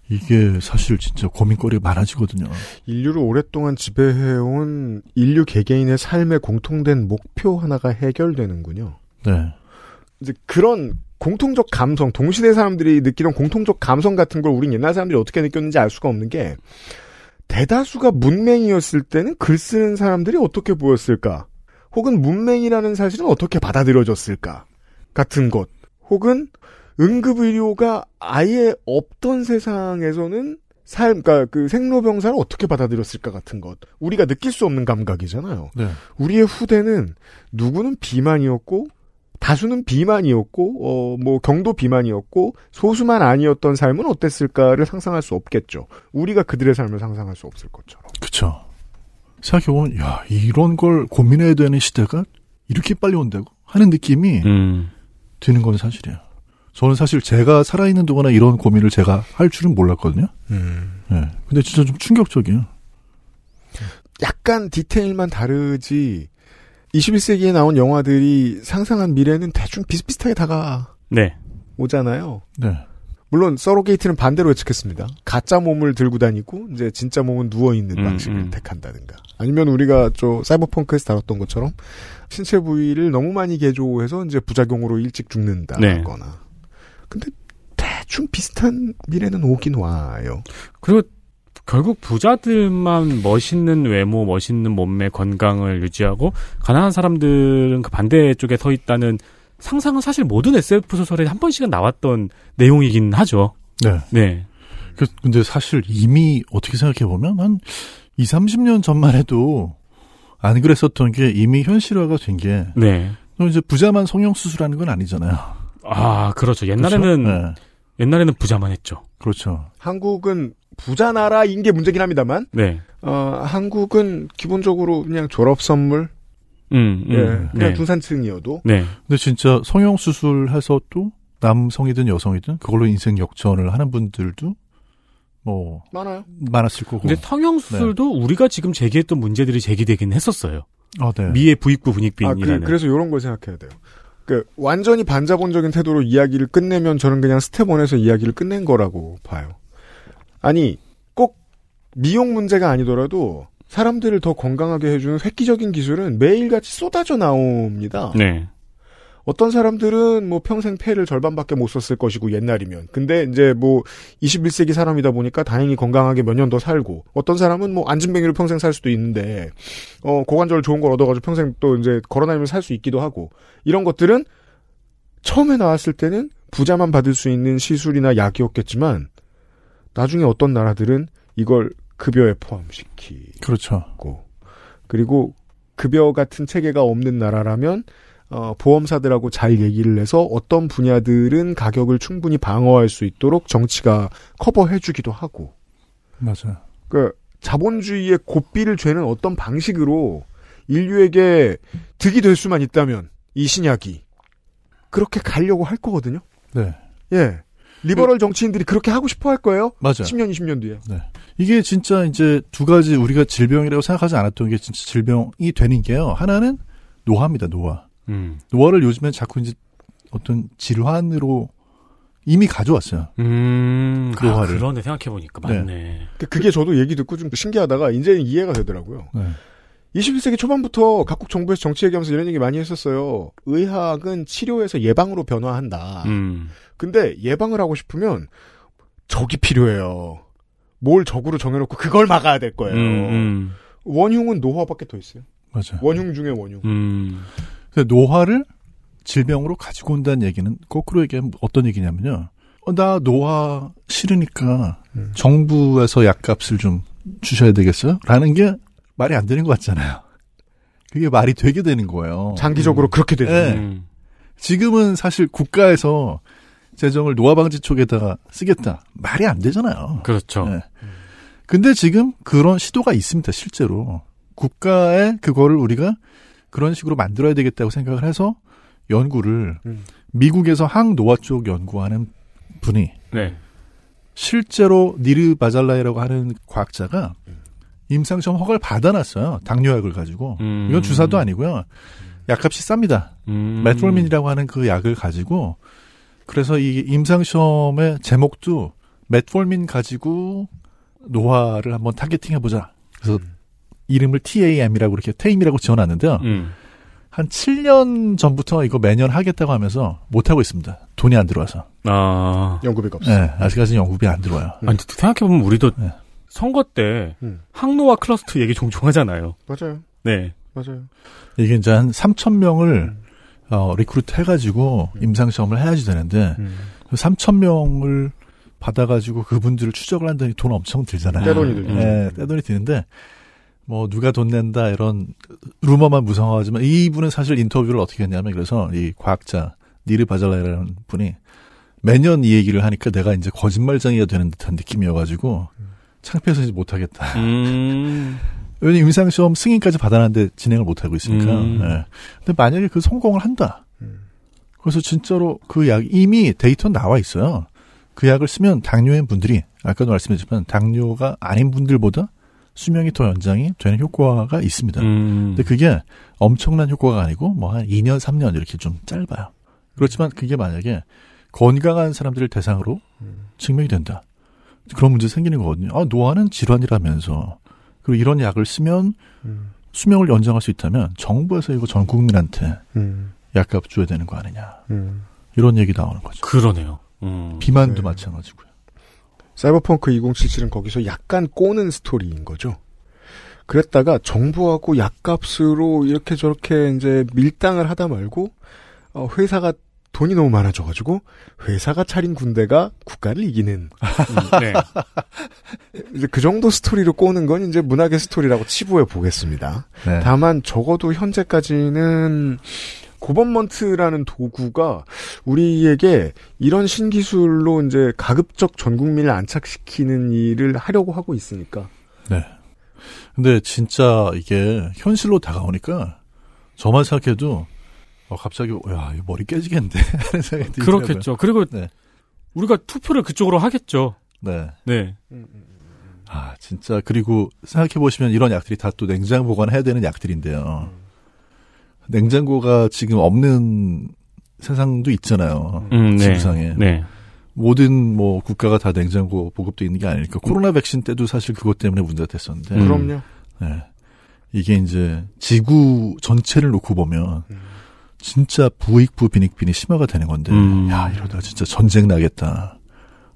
이게 사실 진짜 고민거리가 많아지거든요. 인류를 오랫동안 지배해온 인류 개개인의 삶의 공통된 목표 하나가 해결되는군요. 네. 이제 그런 공통적 감성, 동시대 사람들이 느끼는 공통적 감성 같은 걸 우린 옛날 사람들이 어떻게 느꼈는지 알 수가 없는 게 대다수가 문맹이었을 때는 글 쓰는 사람들이 어떻게 보였을까? 혹은 문맹이라는 사실은 어떻게 받아들여졌을까? 같은 것. 혹은 응급의료가 아예 없던 세상에서는 삶, 그러니까 그 생로병사를 어떻게 받아들였을까 같은 것. 우리가 느낄 수 없는 감각이잖아요. 네. 우리의 후대는 누구는 비만이었고 다수는 비만이었고 어 뭐 경도 비만이었고 소수만 아니었던 삶은 어땠을까를 상상할 수 없겠죠. 우리가 그들의 삶을 상상할 수 없을 것처럼. 그쵸. 생각해보면, 야, 이런 걸 고민해야 되는 시대가 이렇게 빨리 온다고? 하는 느낌이 음. 드는 건 사실이에요. 저는 사실 제가 살아있는 동안에 이런 고민을 제가 할 줄은 몰랐거든요. 음. 네. 근데 진짜 좀 충격적이에요. 약간 디테일만 다르지 21세기에 나온 영화들이 상상한 미래는 대충 비슷비슷하게 다가 네. 오잖아요. 네. 물론 서로게이트는 반대로 예측했습니다. 가짜 몸을 들고 다니고 이제 진짜 몸은 누워 있는 음, 방식을 음. 택한다든가. 아니면 우리가 저 사이버펑크에서 다뤘던 것처럼 신체 부위를 너무 많이 개조해서 이제 부작용으로 일찍 죽는다거나. 네. 근데 대충 비슷한 미래는 오긴 와요. 그리고 결국 부자들만 멋있는 외모, 멋있는 몸매, 건강을 유지하고 가난한 사람들은 그 반대쪽에 서 있다는 상상은 사실 모든 SF 소설에 한 번씩은 나왔던 내용이긴 하죠. 네. 네. 그, 근데 사실 이미 어떻게 생각해보면 한 2, 30년 전만 해도 안 그랬었던 게 이미 현실화가 된 게. 네. 이제 부자만 성형수술하는 건 아니잖아요. 아, 그렇죠. 옛날에는, 그렇죠? 네. 옛날에는 부자만 했죠. 그렇죠. 한국은 부자 나라인 게 문제긴 합니다만, 네. 어, 한국은 기본적으로 그냥 졸업 선물, 음, 음. 예, 그냥 네. 중산층이어도 네. 근데 진짜 성형 수술해서 또 남성이든 여성이든 그걸로 인생 역전을 하는 분들도 뭐 많아요. 많았을 거고. 근데 성형 수술도 우리가 지금 제기했던 문제들이 제기되긴 했었어요. 아, 네. 미의 부익부 아, 빈익빈이라는. 그, 그래서 이런 걸 생각해야 돼요. 그, 완전히 반자본적인 태도로 이야기를 끝내면 저는 그냥 스텝 1에서 이야기를 끝낸 거라고 봐요. 아니, 꼭 미용 문제가 아니더라도 사람들을 더 건강하게 해주는 획기적인 기술은 매일같이 쏟아져 나옵니다. 네. 어떤 사람들은 뭐 평생 폐를 절반밖에 못 썼을 것이고 옛날이면. 근데 이제 뭐 21세기 사람이다 보니까 다행히 건강하게 몇 년 더 살고 어떤 사람은 뭐 앉은뱅이로 평생 살 수도 있는데 어 고관절 좋은 걸 얻어가지고 평생 또 이제 걸어다니면서 살 수 있기도 하고 이런 것들은 처음에 나왔을 때는 부자만 받을 수 있는 시술이나 약이었겠지만 나중에 어떤 나라들은 이걸 급여에 포함시키고 그렇죠. 그리고 급여 같은 체계가 없는 나라라면 어, 보험사들하고 잘 얘기를 해서 어떤 분야들은 가격을 충분히 방어할 수 있도록 정치가 커버해주기도 하고. 맞아요. 그 자본주의의 고삐를 죄는 어떤 방식으로 인류에게 득이 될 수만 있다면 이 신약이 그렇게 가려고 할 거거든요. 네. 예. 리버럴 정치인들이 그렇게 하고 싶어 할 거예요. 맞아요. 10년, 20년 뒤에. 네. 이게 진짜 이제 두 가지 우리가 질병이라고 생각하지 않았던 게 진짜 질병이 되는 게요. 하나는 노화입니다, 노화. 음. 노화를 요즘엔 자꾸 이제 어떤 질환으로 이미 가져왔어요. 음, 아, 노화를. 그러네, 생각해보니까. 맞네. 그- 그게 저도 얘기 듣고 좀 신기하다가 이제는 이해가 되더라고요. 네. 21세기 초반부터 각국 정부에서 정치 얘기하면서 이런 얘기 많이 했었어요. 의학은 치료에서 예방으로 변화한다. 음. 근데 예방을 하고 싶으면 적이 필요해요. 뭘 적으로 정해놓고 그걸 막아야 될 거예요. 음, 원흉은 노화밖에 더 있어요. 맞아요. 원흉 중에 원흉. 음. 근데 노화를 질병으로 가지고 온다는 얘기는 거꾸로 얘기하면 어떤 얘기냐면요. 어, 나 노화 싫으니까 음. 정부에서 약값을 좀 주셔야 되겠어요? 라는 게 말이 안 되는 것 같잖아요. 그게 말이 되게 되는 거예요. 장기적으로 그렇게 되죠. 네. 음. 지금은 사실 국가에서 재정을 노화 방지 쪽에다가 쓰겠다. 말이 안 되잖아요. 그렇죠. 네. 근데 지금 그런 시도가 있습니다, 실제로. 국가에 그거를 우리가 그런 식으로 만들어야 되겠다고 생각을 해서 연구를 음. 미국에서 항노화 쪽 연구하는 분이 네. 실제로 니르 바잘라이라고 하는 과학자가 임상시험 허가를 받아놨어요. 당뇨약을 가지고. 음. 이건 주사도 아니고요. 약값이 쌉니다. 음. 메트롤민이라고 하는 그 약을 가지고 그래서 이 임상시험의 제목도 metformin 가지고 노화를 한번 targeting 해보자. 그래서 이름을 TAME이라고 이렇게 TAME이라고 지어놨는데요. 음. 한 7년 전부터 이거 매년 하겠다고 하면서 못 하고 있습니다. 돈이 안 들어와서. 아. 연구비가 없어요. 네, 아직까지 연구비 안 들어와요. 아니, 생각해보면 우리도 네. 선거 때 음. 항노화 클러스터 얘기 종종 하잖아요. 맞아요. 네. 맞아요. 이게 이제 한 3천 명을 어, recruit 해가지고 음. 임상 시험을 해야지 되는데 3천 명을 받아가지고 그분들을 추적을 한다니 돈 엄청 들잖아요. 떼돈이 들죠. 네, 떼돈이 드는데 뭐 누가 돈 낸다 이런 루머만 무성하지만 이분은 사실 인터뷰를 어떻게 했냐면 그래서 이 과학자 니르 바잘라라는 분이 매년 이 얘기를 하니까 내가 이제 거짓말쟁이가 되는 듯한 느낌이어가지고 창피해서 이제 못하겠다. 음. 왜냐면 임상 시험 승인까지 받아놨는데 진행을 못 하고 있으니까. 음. 네. 근데 만약에 그 성공을 한다. 그래서 진짜로 그 약 이미 데이터 나와 있어요. 그 약을 쓰면 당뇨인 분들이 아까도 말씀드렸지만 당뇨가 아닌 분들보다 수명이 더 연장이 되는 효과가 있습니다. 음. 근데 그게 엄청난 효과가 아니고 뭐 한 2년, 3년 이렇게 좀 짧아요. 그렇지만 그게 만약에 건강한 사람들을 대상으로 증명이 된다. 그런 문제 생기는 거거든요. 아, 노화는 질환이라면서. 그리고 이런 약을 쓰면 수명을 연장할 수 있다면 정부에서 이거 전 국민한테 음. 약값 줘야 되는 거 아니냐. 음. 이런 얘기 나오는 거죠. 그러네요. 음. 비만도 마찬가지고요. 사이버펑크 2077은 거기서 약간 꼬는 스토리인 거죠. 그랬다가 정부하고 약값으로 이렇게 저렇게 이제 밀당을 하다 말고 어, 회사가 돈이 너무 많아져가지고 회사가 차린 군대가 국가를 이기는 네. 이제 그 정도 스토리로 꼬는 건 이제 문학의 스토리라고 치부해 보겠습니다. 네. 다만 적어도 현재까지는 government라는 도구가 우리에게 이런 신기술로 이제 가급적 전 국민을 안착시키는 일을 하려고 하고 있으니까. 네. 근데 진짜 이게 현실로 다가오니까 저만 생각해도 어, 갑자기 야, 이거 머리 깨지겠는데 하는 생각이 들더라고요. 그렇겠죠. 그리고 네. 우리가 투표를 그쪽으로 하겠죠. 네. 네. 아, 진짜 그리고 생각해 보시면 이런 약들이 다 또 냉장 보관해야 되는 약들인데요. 냉장고가 지금 없는 세상도 있잖아요. 음, 네. 지구상에. 네. 모든 뭐 국가가 다 냉장고 보급돼 있는 게 아니니까 코로나 백신 때도 사실 그것 때문에 문제가 됐었는데. 음. 그럼요. 네. 이게 이제 지구 전체를 놓고 보면 진짜 부익부 빈익빈이 심화가 되는 건데 음. 야 이러다 진짜 전쟁 나겠다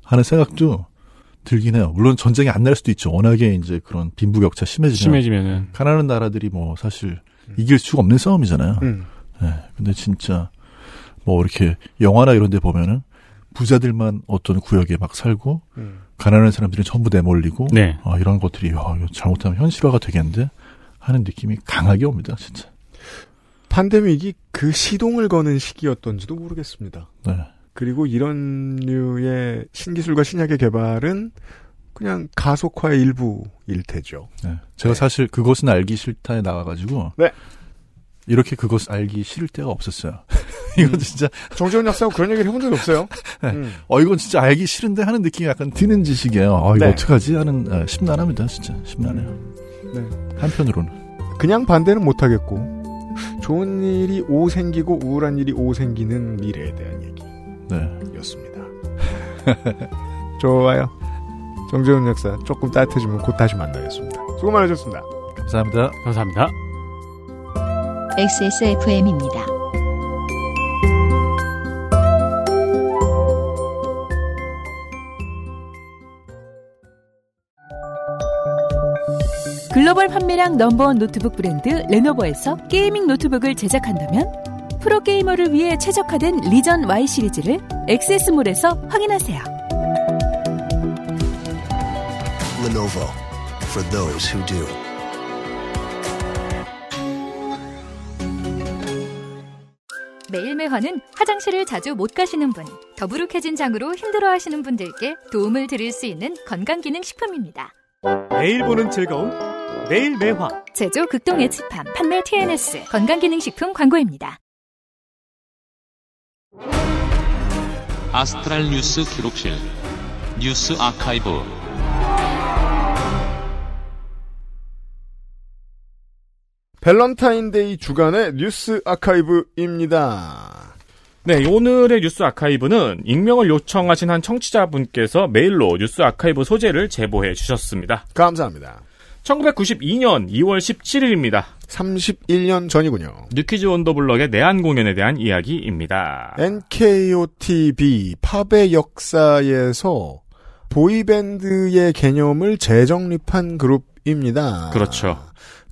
하는 생각도 들긴 해요. 물론 전쟁이 안 날 수도 있죠. 워낙에 이제 그런 빈부격차 심해지면 심해지면은. 가난한 나라들이 뭐 사실 이길 수가 없는 싸움이잖아요. 음. 네. 근데 진짜 뭐 이렇게 영화나 이런 데 보면은 부자들만 어떤 구역에 막 살고 음. 가난한 사람들이 전부 내몰리고 네. 아, 이런 것들이 야, 이거 잘못하면 현실화가 되겠는데 하는 느낌이 강하게 옵니다, 진짜. 팬데믹이 그 시동을 거는 시기였던지도 모르겠습니다. 네. 그리고 이런 류의 신기술과 신약의 개발은 그냥 가속화의 일부일 테죠. 네. 제가 사실 그것은 알기 싫다에 나와가지고 네. 이렇게 그것 알기 싫을 때가 없었어요. 이건 진짜 정재훈 약사하고 그런 얘기를 해본 적이 없어요. 네. 음. 어 이건 진짜 알기 싫은데 하는 느낌이 약간 드는 지식이에요. 아 이거 네. 어떡하지 하는 아, 심란합니다, 진짜 심란해요. 네. 한편으로는 그냥 반대는 못 하겠고 좋은 일이 오 생기고 우울한 일이 오 생기는 미래에 대한 네. 얘기였습니다. 좋아요. 정재훈 역사 조금 따뜻해지면 곧 다시 만나겠습니다. 수고 많으셨습니다. 감사합니다. 감사합니다. XSFM입니다. 판매량 number one 노트북 브랜드 레노버에서 gaming 노트북을 제작한다면 프로게이머를 위해 최적화된 Legion Y 시리즈를 XS몰에서 확인하세요. Lenovo for those who do. 매일매화는 화장실을 자주 못 가시는 분, 더부룩해진 장으로 힘들어하시는 분들께 도움을 드릴 수 있는 건강기능식품입니다. 매일 보는 즐거움 매일 매화 제조 극동 에치팜 판매 TNS 건강기능식품 광고입니다. 아스트랄 뉴스 기록실 뉴스 아카이브 밸런타인데이 주간의 뉴스 아카이브입니다. 네, 오늘의 뉴스 아카이브는 익명을 요청하신 한 청취자분께서 메일로 뉴스 아카이브 소재를 제보해 주셨습니다. 감사합니다. 1992년 2월 17일입니다. 31년 전이군요. 뉴키즈 온더블럭의 내한 공연에 대한 이야기입니다. NKOTB 팝의 역사에서 보이밴드의 개념을 재정립한 그룹입니다. 그렇죠.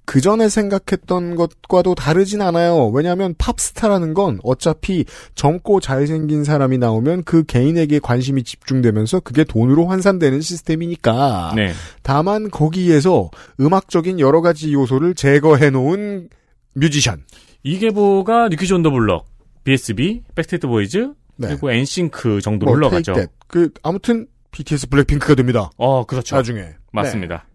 그 전에 생각했던 것과도 다르진 않아요. 왜냐하면 팝스타라는 건 어차피 젊고 잘생긴 사람이 나오면 그 개인에게 관심이 집중되면서 그게 돈으로 환산되는 시스템이니까. 네. 다만 거기에서 음악적인 여러 가지 요소를 제거해 놓은 뮤지션. 이 계보가 뉴키즈 온 더 블럭, BSB, 백스트리트 보이즈, 네. 그리고 엔싱크 정도로 뭐, That. 그 아무튼 BTS 블랙핑크가 됩니다. 어, 그렇죠. 나중에. 맞습니다.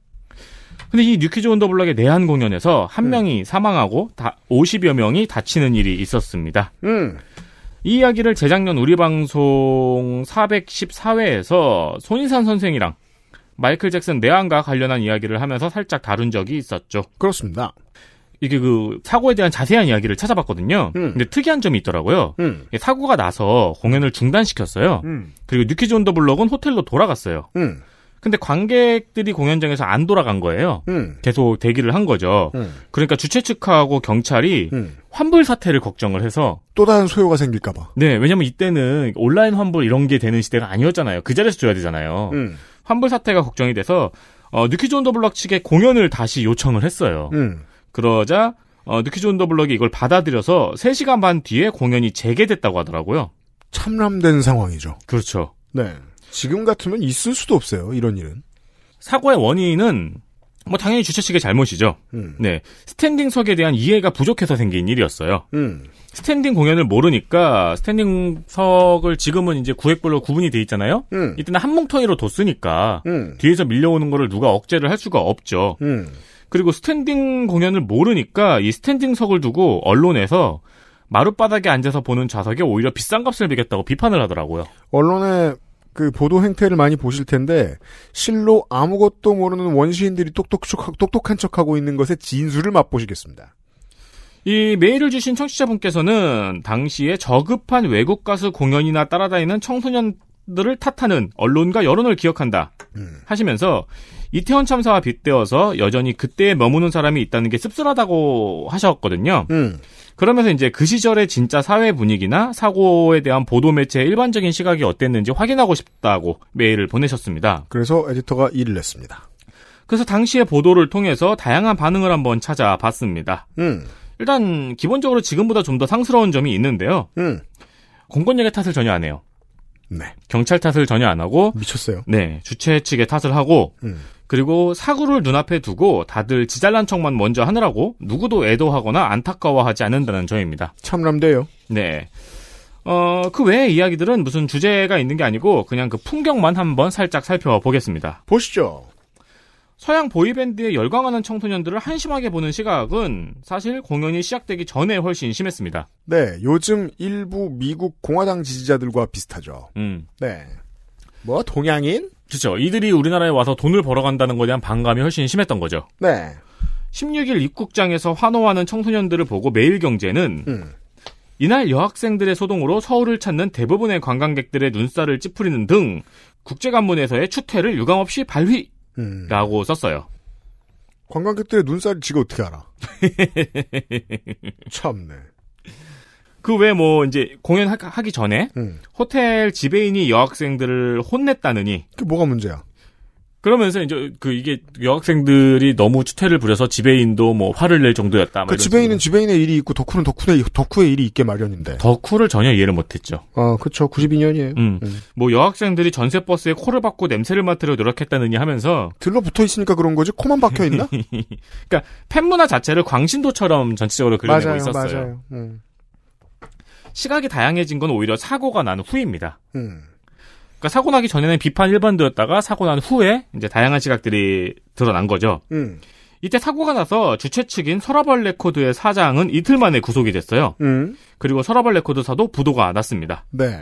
근데 이 뉴키즈 온 더블럭의 내한 공연에서 한 음. 명이 사망하고 다 50여 명이 다치는 일이 있었습니다. 음. 이 이야기를 재작년 우리 방송 414회에서 손이상 선생이랑 마이클 잭슨 내한과 관련한 이야기를 하면서 살짝 다룬 적이 있었죠. 그렇습니다. 이게 그 사고에 대한 자세한 이야기를 찾아봤거든요. 음. 근데 특이한 점이 있더라고요. 음. 이게 사고가 나서 공연을 중단시켰어요. 음. 그리고 뉴키즈 온 더 블럭은 호텔로 돌아갔어요. 음. 근데 관객들이 공연장에서 안 돌아간 거예요. 음. 계속 대기를 한 거죠. 음. 그러니까 주최 측하고 경찰이 음. 환불 사태를 걱정을 해서 또 다른 소요가 생길까봐. 네, 왜냐면 이때는 온라인 환불 이런 게 되는 시대가 아니었잖아요. 그 자리에서 줘야 되잖아요. 음. 환불 사태가 걱정이 돼서 어, 뉴키즈 온더 블럭 측에 공연을 다시 요청을 했어요. 음. 그러자 어, 뉴키즈 온더 블럭이 이걸 받아들여서 3시간 반 뒤에 공연이 재개됐다고 하더라고요. 참람된 상황이죠. 그렇죠. 네. 지금 같으면 있을 수도 없어요. 이런 일은. 사고의 원인은 뭐 당연히 주최 측의 잘못이죠. 음. 네. 스탠딩석에 대한 이해가 부족해서 생긴 일이었어요. 음. 스탠딩 공연을 모르니까 스탠딩석을 지금은 이제 구획별로 구분이 돼 있잖아요. 음. 이때는 한 뭉텅이로 뒀으니까 음. 뒤에서 밀려오는 거를 누가 억제를 할 수가 없죠. 음. 그리고 스탠딩 공연을 모르니까 이 스탠딩석을 두고 언론에서 마룻바닥에 앉아서 보는 좌석에 오히려 비싼 값을 매겼다고 비판을 하더라고요. 언론의 그 보도 행태를 많이 보실 텐데 실로 아무것도 모르는 원시인들이 똑똑 똑똑한 척하고 있는 것의 진수를 맛보시겠습니다. 이 메일을 주신 청취자분께서는 당시에 저급한 외국 가수 공연이나 따라다니는 청소년들을 탓하는 언론과 여론을 기억한다 하시면서 이태원 참사와 빗대어서 여전히 그때에 머무는 사람이 있다는 게 씁쓸하다고 하셨거든요. 음. 그러면서 이제 그 시절의 진짜 사회 분위기나 사고에 대한 보도 매체의 일반적인 시각이 어땠는지 확인하고 싶다고 메일을 보내셨습니다. 그래서 에디터가 일을 냈습니다. 그래서 당시의 보도를 통해서 다양한 반응을 한번 찾아봤습니다. 음. 일단 기본적으로 지금보다 좀 더 상스러운 점이 있는데요. 음. 공권력의 탓을 전혀 안 해요. 네. 경찰 탓을 전혀 안 하고 미쳤어요. 네, 주최 측의 탓을 하고 음. 그리고 사고를 눈앞에 두고 다들 지잘난 척만 먼저 하느라고 누구도 애도하거나 안타까워하지 않는다는 점입니다. 참람돼요. 네. 어, 그 외의 이야기들은 무슨 주제가 있는 게 아니고 그냥 그 풍경만 한번 살짝 살펴보겠습니다. 보시죠. 서양 보이밴드에 열광하는 청소년들을 한심하게 보는 시각은 사실 공연이 시작되기 전에 훨씬 심했습니다. 네, 요즘 일부 미국 공화당 지지자들과 비슷하죠. 음. 네. 뭐 동양인? 그렇죠. 이들이 우리나라에 와서 돈을 벌어간다는 것에 대한 반감이 훨씬 심했던 거죠. 네. 16일 입국장에서 환호하는 청소년들을 보고 매일경제는 음. 이날 여학생들의 소동으로 서울을 찾는 대부분의 관광객들의 눈살을 찌푸리는 등 국제관문에서의 추태를 유감없이 발휘! 음. 라고 썼어요. 관광객들의 눈살을 지가 어떻게 알아? 참네. 그 외에 뭐 이제 공연하기 전에 음. 호텔 지배인이 여학생들을 혼냈다느니 그 뭐가 문제야? 그러면서 이제 그 이게 여학생들이 너무 추태를 부려서 지배인도 뭐 화를 낼 정도였다. 그 지배인은 지배인의 일이 있고 덕후는 덕후의 덕후의 일이 있게 마련인데. 덕후를 전혀 이해를 못했죠. 아, 그쵸. 92년이에요. 음. 뭐 여학생들이 전세 버스에 코를 박고 냄새를 맡으려 노력했다느니 하면서 들러붙어 있으니까 그런 거지. 코만 박혀 있나? 그러니까 팬 문화 자체를 광신도처럼 전체적으로 그려내고 맞아요, 있었어요. 맞아요. 음. 시각이 다양해진 건 오히려 사고가 난 후입니다. 음. 그러니까 사고 나기 전에는 비판 일변도였다가 사고 난 후에 이제 다양한 시각들이 드러난 거죠. 음. 이때 사고가 나서 주최 측인 서라벌 레코드의 사장은 이틀 만에 구속이 됐어요. 음. 그리고 서라벌 레코드사도 부도가 났습니다. 네.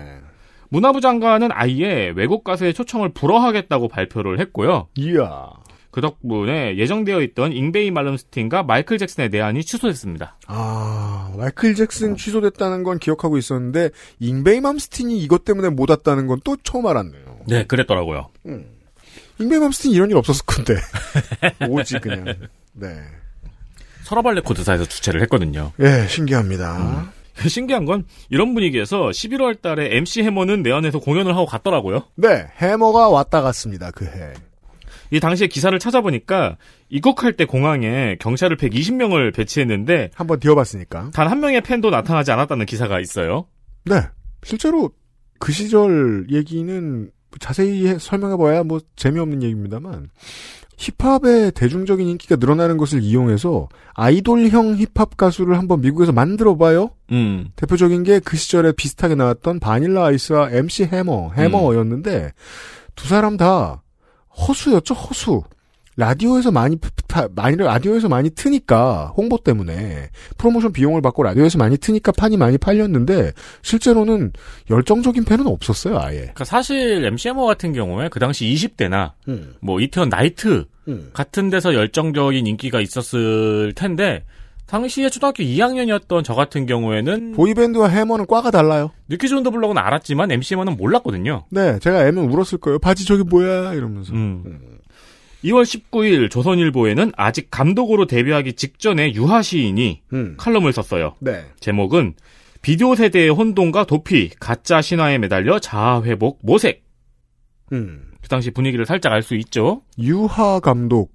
문화부 장관은 아예 외국 가수의 초청을 불허하겠다고 발표를 했고요. 이야. 그 덕분에 예정되어 있던 잉베이 말럼스틴과 마이클 잭슨의 내한이 취소됐습니다. 아, 마이클 잭슨 취소됐다는 건 기억하고 있었는데 잉베이 맘스틴이 이것 때문에 못 왔다는 건 또 처음 알았네요. 네, 그랬더라고요. 음. 잉베이 맘스틴 이런 일 없었을 건데 오지 그냥. 네. 서라발 레코드사에서 주최를 했거든요. 예, 신기합니다. 신기한 건 이런 분위기에서 11월 달에 MC 해머는 내한에서 공연을 하고 갔더라고요. 네, 해머가 왔다 갔습니다. 그 해. 이 당시에 기사를 찾아보니까 입국할 때 공항에 경찰을 120명을 배치했는데 한번 뛰어봤으니까 단 한 명의 팬도 나타나지 않았다는 기사가 있어요. 네, 실제로 그 시절 얘기는 자세히 해- 설명해봐야 뭐 재미없는 얘기입니다만 힙합의 대중적인 인기가 늘어나는 것을 이용해서 아이돌형 힙합 가수를 한번 미국에서 만들어봐요. 음. 대표적인 게 그 시절에 비슷하게 나왔던 바닐라 아이스와 MC 해머, 해머였는데 두 사람 다 허수였죠, 허수. 라디오에서 많이 파- 많이 라디오에서 많이 트니까 홍보 때문에 프로모션 비용을 받고 라디오에서 많이 트니까 판이 많이 팔렸는데 실제로는 열정적인 팬은 없었어요, 아예. 그러니까 사실 MC 해머 같은 경우에 그 당시 20대나 음. 뭐 이태원 나이트 음. 같은 데서 열정적인 인기가 있었을 텐데 당시에 초등학교 2학년이었던 저 같은 경우에는 보이밴드와 해머는 과가 달라요. 뉴키즈 온더 블럭은 알았지만 MC 해머는 몰랐거든요. 네, 제가 애면 울었을 거예요. 바지 저기 뭐야 이러면서. 음. 2월 19일 조선일보에는 아직 감독으로 데뷔하기 직전에 유하 시인이 음. 칼럼을 썼어요. 네. 제목은 비디오 세대의 혼돈과 도피, 가짜 신화에 매달려 자아 회복, 모색. 음. 그 당시 분위기를 살짝 알 수 있죠. 유하 감독.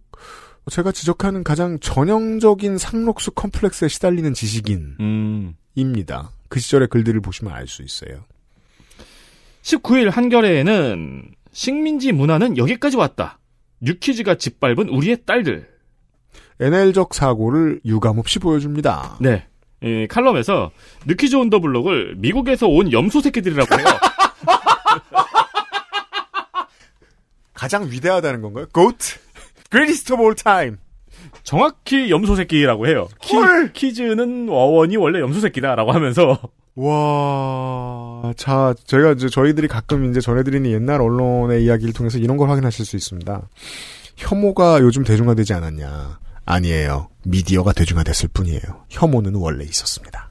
제가 지적하는 가장 전형적인 상록수 컴플렉스에 시달리는 지식인입니다. 음. 그 시절의 글들을 보시면 알 수 있어요. 19일 한겨레에는 식민지 문화는 여기까지 왔다. 뉴키즈가 짓밟은 우리의 딸들. NL적 사고를 유감없이 보여줍니다. 네. 이 칼럼에서 뉴키즈 온 더 블록을 미국에서 온 염소 새끼들이라고 해요. 가장 위대하다는 건가요? Of all time. 정확히 염소 새끼라고 해요. 키, 키즈는 어원이 원래 염소 새끼다라고 하면서 와, 자, 제가 이제 저희들이 가끔 이제 전해드리는 옛날 언론의 이야기를 통해서 이런 걸 확인하실 수 있습니다. 혐오가 요즘 대중화되지 않았냐? 아니에요. 미디어가 대중화됐을 뿐이에요. 혐오는 원래 있었습니다.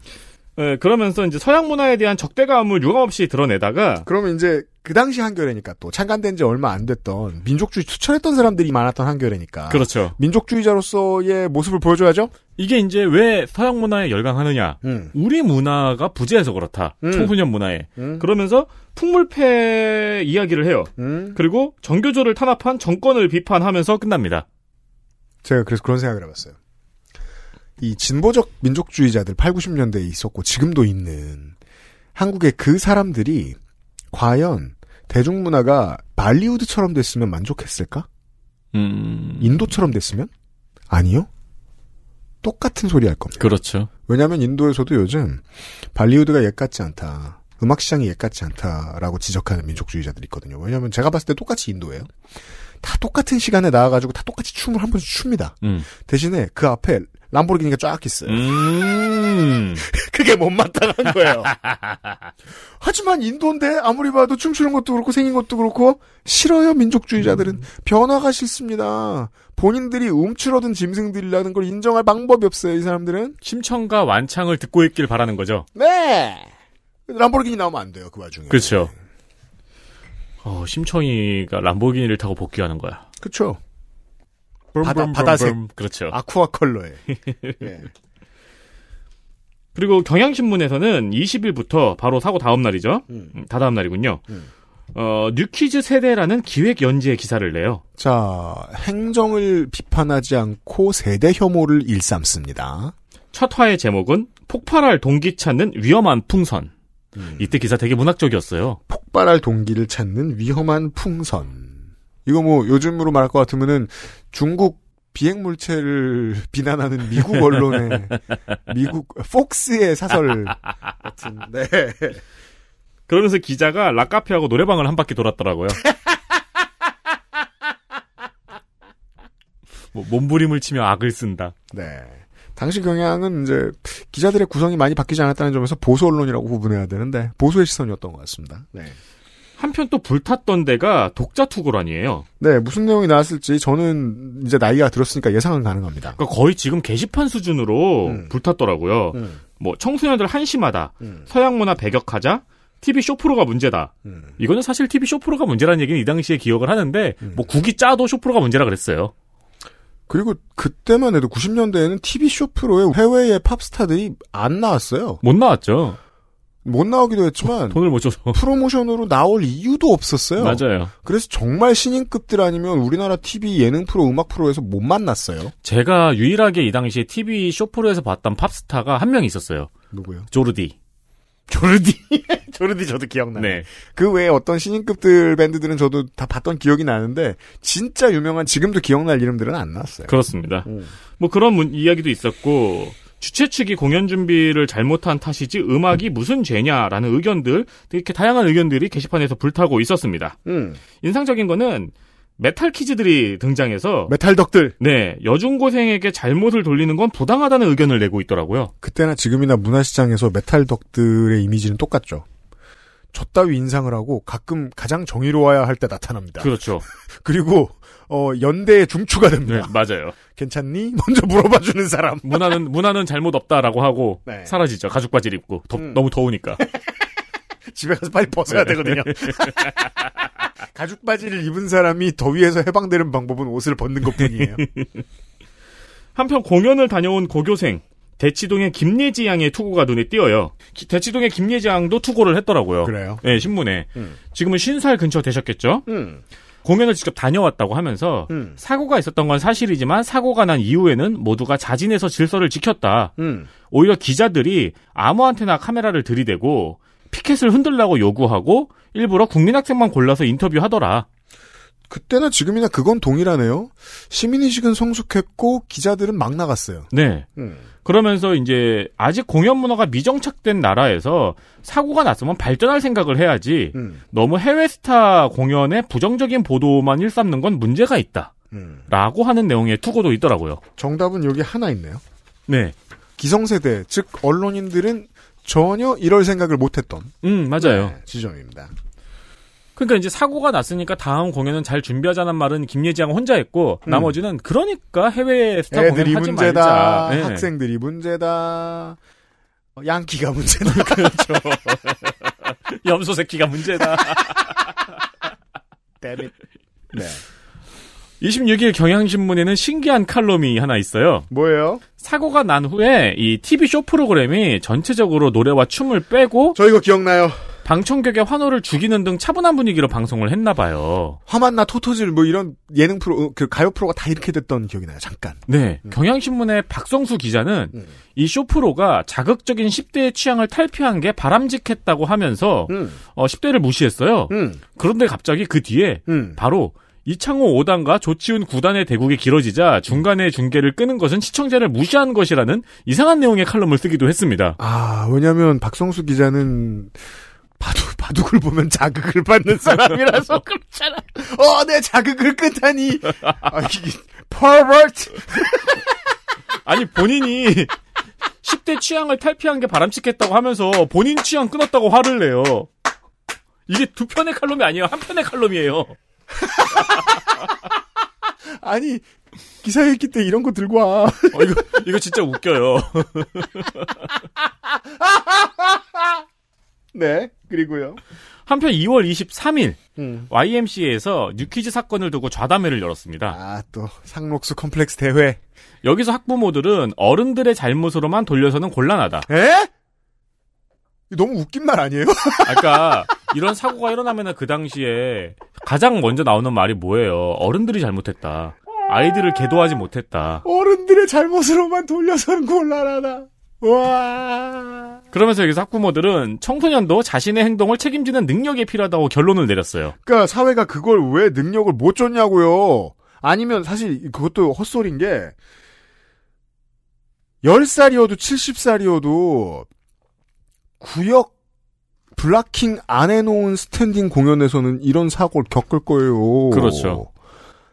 예, 그러면서 이제 서양 문화에 대한 적대감을 유감없이 드러내다가 그러면 이제 그 당시 한겨레니까 또 창간된 지 얼마 안 됐던 민족주의 투철했던 사람들이 많았던 한겨레니까. 그렇죠. 민족주의자로서의 모습을 보여줘야죠. 이게 이제 왜 서양 문화에 열광하느냐? 음. 우리 문화가 부재해서 그렇다. 음. 청소년 문화에. 음. 그러면서 풍물패 이야기를 해요. 음. 그리고 정교조를 탄압한 정권을 비판하면서 끝납니다. 제가 그래서 그런 생각을 해봤어요. 이 진보적 민족주의자들 8, 90년대에 있었고 지금도 있는 한국의 그 사람들이 과연 대중문화가 발리우드처럼 됐으면 만족했을까? 음. 인도처럼 됐으면? 아니요. 똑같은 소리 할 겁니다. 그렇죠. 왜냐하면 인도에서도 요즘 발리우드가 옛 같지 않다. 음악 시장이 옛 같지 않다라고 지적하는 민족주의자들이 있거든요. 왜냐하면 제가 봤을 때 똑같이 인도예요. 다 똑같은 시간에 나와가지고 다 똑같이 춤을 한 번씩 춥니다. 음. 대신에 그 앞에 람보르기니가 쫙 있어요. 음. 그게 못마땅한 거예요. 하지만 인도인데 아무리 봐도 춤추는 것도 그렇고 생긴 것도 그렇고 싫어요 민족주의자들은 음. 변화가 싫습니다. 본인들이 움츠러든 짐승들이라는 걸 인정할 방법이 없어요 이 사람들은. 심청과 완창을 듣고 있길 바라는 거죠. 네. 람보르기니 나오면 안 돼요 그 와중에. 그렇죠. 어, 심청이가 람보르기니를 타고 복귀하는 거야. 그렇죠. 붐, 바다 붐, 바다색. 그렇죠. 아쿠아 컬러에. 예. 그리고 경향신문에서는 20일부터 바로 사고 다음 날이죠. 음. 음, 다다음 날이군요. 음. 어, 뉴키즈 세대라는 기획 연재 기사를 내요. 자 행정을 비판하지 않고 세대 혐오를 일삼습니다. 첫 화의 제목은 폭발할 동기 찾는 위험한 풍선. 음. 이때 기사 되게 문학적이었어요. 폭발할 동기를 찾는 위험한 풍선. 이거 뭐 요즘으로 말할 것 같으면은 중국 비행 물체를 비난하는 미국 언론의 미국 폭스의 사설 같은. 네. 그러면서 기자가 락카페하고 노래방을 한 바퀴 돌았더라고요. 뭐 몸부림을 치며 악을 쓴다. 네. 당시 경향은 이제 기자들의 구성이 많이 바뀌지 않았다는 점에서 보수 언론이라고 구분해야 되는데 보수의 시선이었던 것 같습니다. 네. 한편 또 불탔던 데가 독자 투고란이에요. 네, 무슨 내용이 나왔을지 저는 이제 나이가 들었으니까 예상은 가능합니다. 그러니까 거의 지금 게시판 수준으로 음. 불탔더라고요. 뭐 청소년들 한심하다, 음. 서양 문화 배격하자, TV 쇼프로가 문제다. 음. 이거는 사실 TV 쇼프로가 문제라는 얘기는 이 당시에 기억을 하는데 뭐 국이 짜도 쇼프로가 문제라 그랬어요. 그리고 그때만 해도 90년대에는 TV 쇼 프로에 해외의 팝스타들이 안 나왔어요. 못 나왔죠. 못 나오기도 했지만 돈을 못 줘서 프로모션으로 나올 이유도 없었어요. 맞아요. 그래서 정말 신인급들 아니면 우리나라 TV 예능 프로, 음악 프로에서 못 만났어요. 제가 유일하게 이 당시에 TV 쇼프로에서 봤던 팝스타가 한 명 있었어요. 누구요? 조르디. 조르디. 조르디 저도 기억나요. 네. 그 외에 어떤 신인급들 밴드들은 저도 다 봤던 기억이 나는데 진짜 유명한 지금도 기억날 이름들은 안 나왔어요. 그렇습니다. 음. 뭐 그런 문- 이야기도 있었고 주최 측이 공연 준비를 잘못한 탓이지 음악이 무슨 죄냐라는 의견들 이렇게 다양한 의견들이 게시판에서 불타고 있었습니다. 음. 인상적인 거는 메탈 키즈들이 등장해서 메탈 덕들. 네 여중고생에게 잘못을 돌리는 건 부당하다는 의견을 내고 있더라고요. 그때나 지금이나 문화시장에서 메탈 덕들의 이미지는 똑같죠. 저 따위 인상을 하고 가끔 가장 정의로워야 할 때 나타납니다. 그렇죠. 그리고 어, 연대의 중추가 됩니다. 네 맞아요. 괜찮니? 먼저 물어봐주는 사람. 문화는 문화는 잘못 없다라고 하고 네. 사라지죠. 가죽 바지를 입고 더- 음. 너무 더우니까. 집에 가서 빨리 벗어야 네. 되거든요. 가죽 바지를 입은 사람이 더위에서 해방되는 방법은 옷을 벗는 것뿐이에요. 한편 공연을 다녀온 고교생 대치동의 김예지 양의 투고가 눈에 띄어요. 기- 대치동의 김예지 양도 투고를 했더라고요. 그래요? 네, 신문에. 음. 지금은 50살 근처 되셨겠죠? 음. 공연을 직접 다녀왔다고 하면서 음. 사고가 있었던 건 사실이지만 사고가 난 이후에는 모두가 자진해서 질서를 지켰다. 음. 오히려 기자들이 아무한테나 카메라를 들이대고 피켓을 흔들라고 요구하고 일부러 국민학생만 골라서 인터뷰하더라. 그때나 지금이나 그건 동일하네요. 시민의식은 성숙했고 기자들은 막 나갔어요. 네. 음. 그러면서 이제 아직 공연 문화가 미정착된 나라에서 사고가 났으면 발전할 생각을 해야지 음. 너무 해외 스타 공연에 부정적인 보도만 일삼는 건 문제가 있다. 음. 라고 하는 내용의 투고도 있더라고요. 정답은 여기 하나 있네요. 네. 기성세대, 즉 언론인들은 전혀 이럴 생각을 못했던 음, 맞아요. 네, 지점입니다. 그러니까 이제 사고가 났으니까 다음 공연은 잘 준비하자는 말은 김예지양 혼자 했고 음. 나머지는 그러니까 해외 스타 공연 하지 문제다, 말자. 네. 학생들이 문제다, 어, 양키가 문제다. 그렇죠. 염소 새끼가 문제다. 데밋. 네. 26일 경향신문에는 신기한 칼럼이 하나 있어요. 뭐예요? 사고가 난 후에 이 TV 쇼 프로그램이 전체적으로 노래와 춤을 빼고 저 이거 기억나요. 방청객의 환호를 죽이는 등 차분한 분위기로 방송을 했나 봐요. 화만나 토토질 뭐 이런 예능 프로, 어, 그 가요 프로가 다 이렇게 됐던 기억이 나요. 잠깐. 네. 경향신문의 박성수 기자는 이 쇼 프로가 자극적인 10대의 취향을 탈피한 게 바람직했다고 하면서 음. 어, 10대를 무시했어요. 그런데 갑자기 그 뒤에 음. 바로 이창호 5단과 조치훈 9단의 대국이 길어지자 중간에 중계를 끄는 것은 시청자를 무시한 것이라는 이상한 내용의 칼럼을 쓰기도 했습니다. 아, 왜냐면 박성수 기자는 바둑, 바둑을 보면 자극을 받는 사람이라서 그렇잖아. 어, 내 자극을 끄다니. 아, 이게, 퍼버트. 아니 본인이 10대 취향을 탈피한 게 바람직했다고 하면서 본인 취향 끊었다고 화를 내요. 이게 두 편의 칼럼이 아니에요. 한 편의 칼럼이에요. 아니, 기사 읽기 때 이런 거 들고 와. 어, 이거, 이거 진짜 웃겨요. 네, 그리고요. 한편 2월 23일 음. YMCA에서 뉴퀴즈 사건을 두고 좌담회를 열었습니다. 아, 또 상록수 컴플렉스 대회. 여기서 학부모들은 어른들의 잘못으로만 돌려서는 곤란하다. 에? 너무 웃긴 말 아니에요? 아까 이런 사고가 일어나면은 그 당시에 가장 먼저 나오는 말이 뭐예요? 어른들이 잘못했다. 아이들을 계도하지 못했다. 어른들의 잘못으로만 돌려서는 곤란하다. 와. 그러면서 여기서 학부모들은 청소년도 자신의 행동을 책임지는 능력이 필요하다고 결론을 내렸어요. 그러니까 사회가 그걸 왜 능력을 못 줬냐고요. 아니면 사실 그것도 헛소리인 게 10살이어도 70살이어도 구역 blocking 안 해놓은 스탠딩 공연에서는 이런 사고를 겪을 거예요. 그렇죠.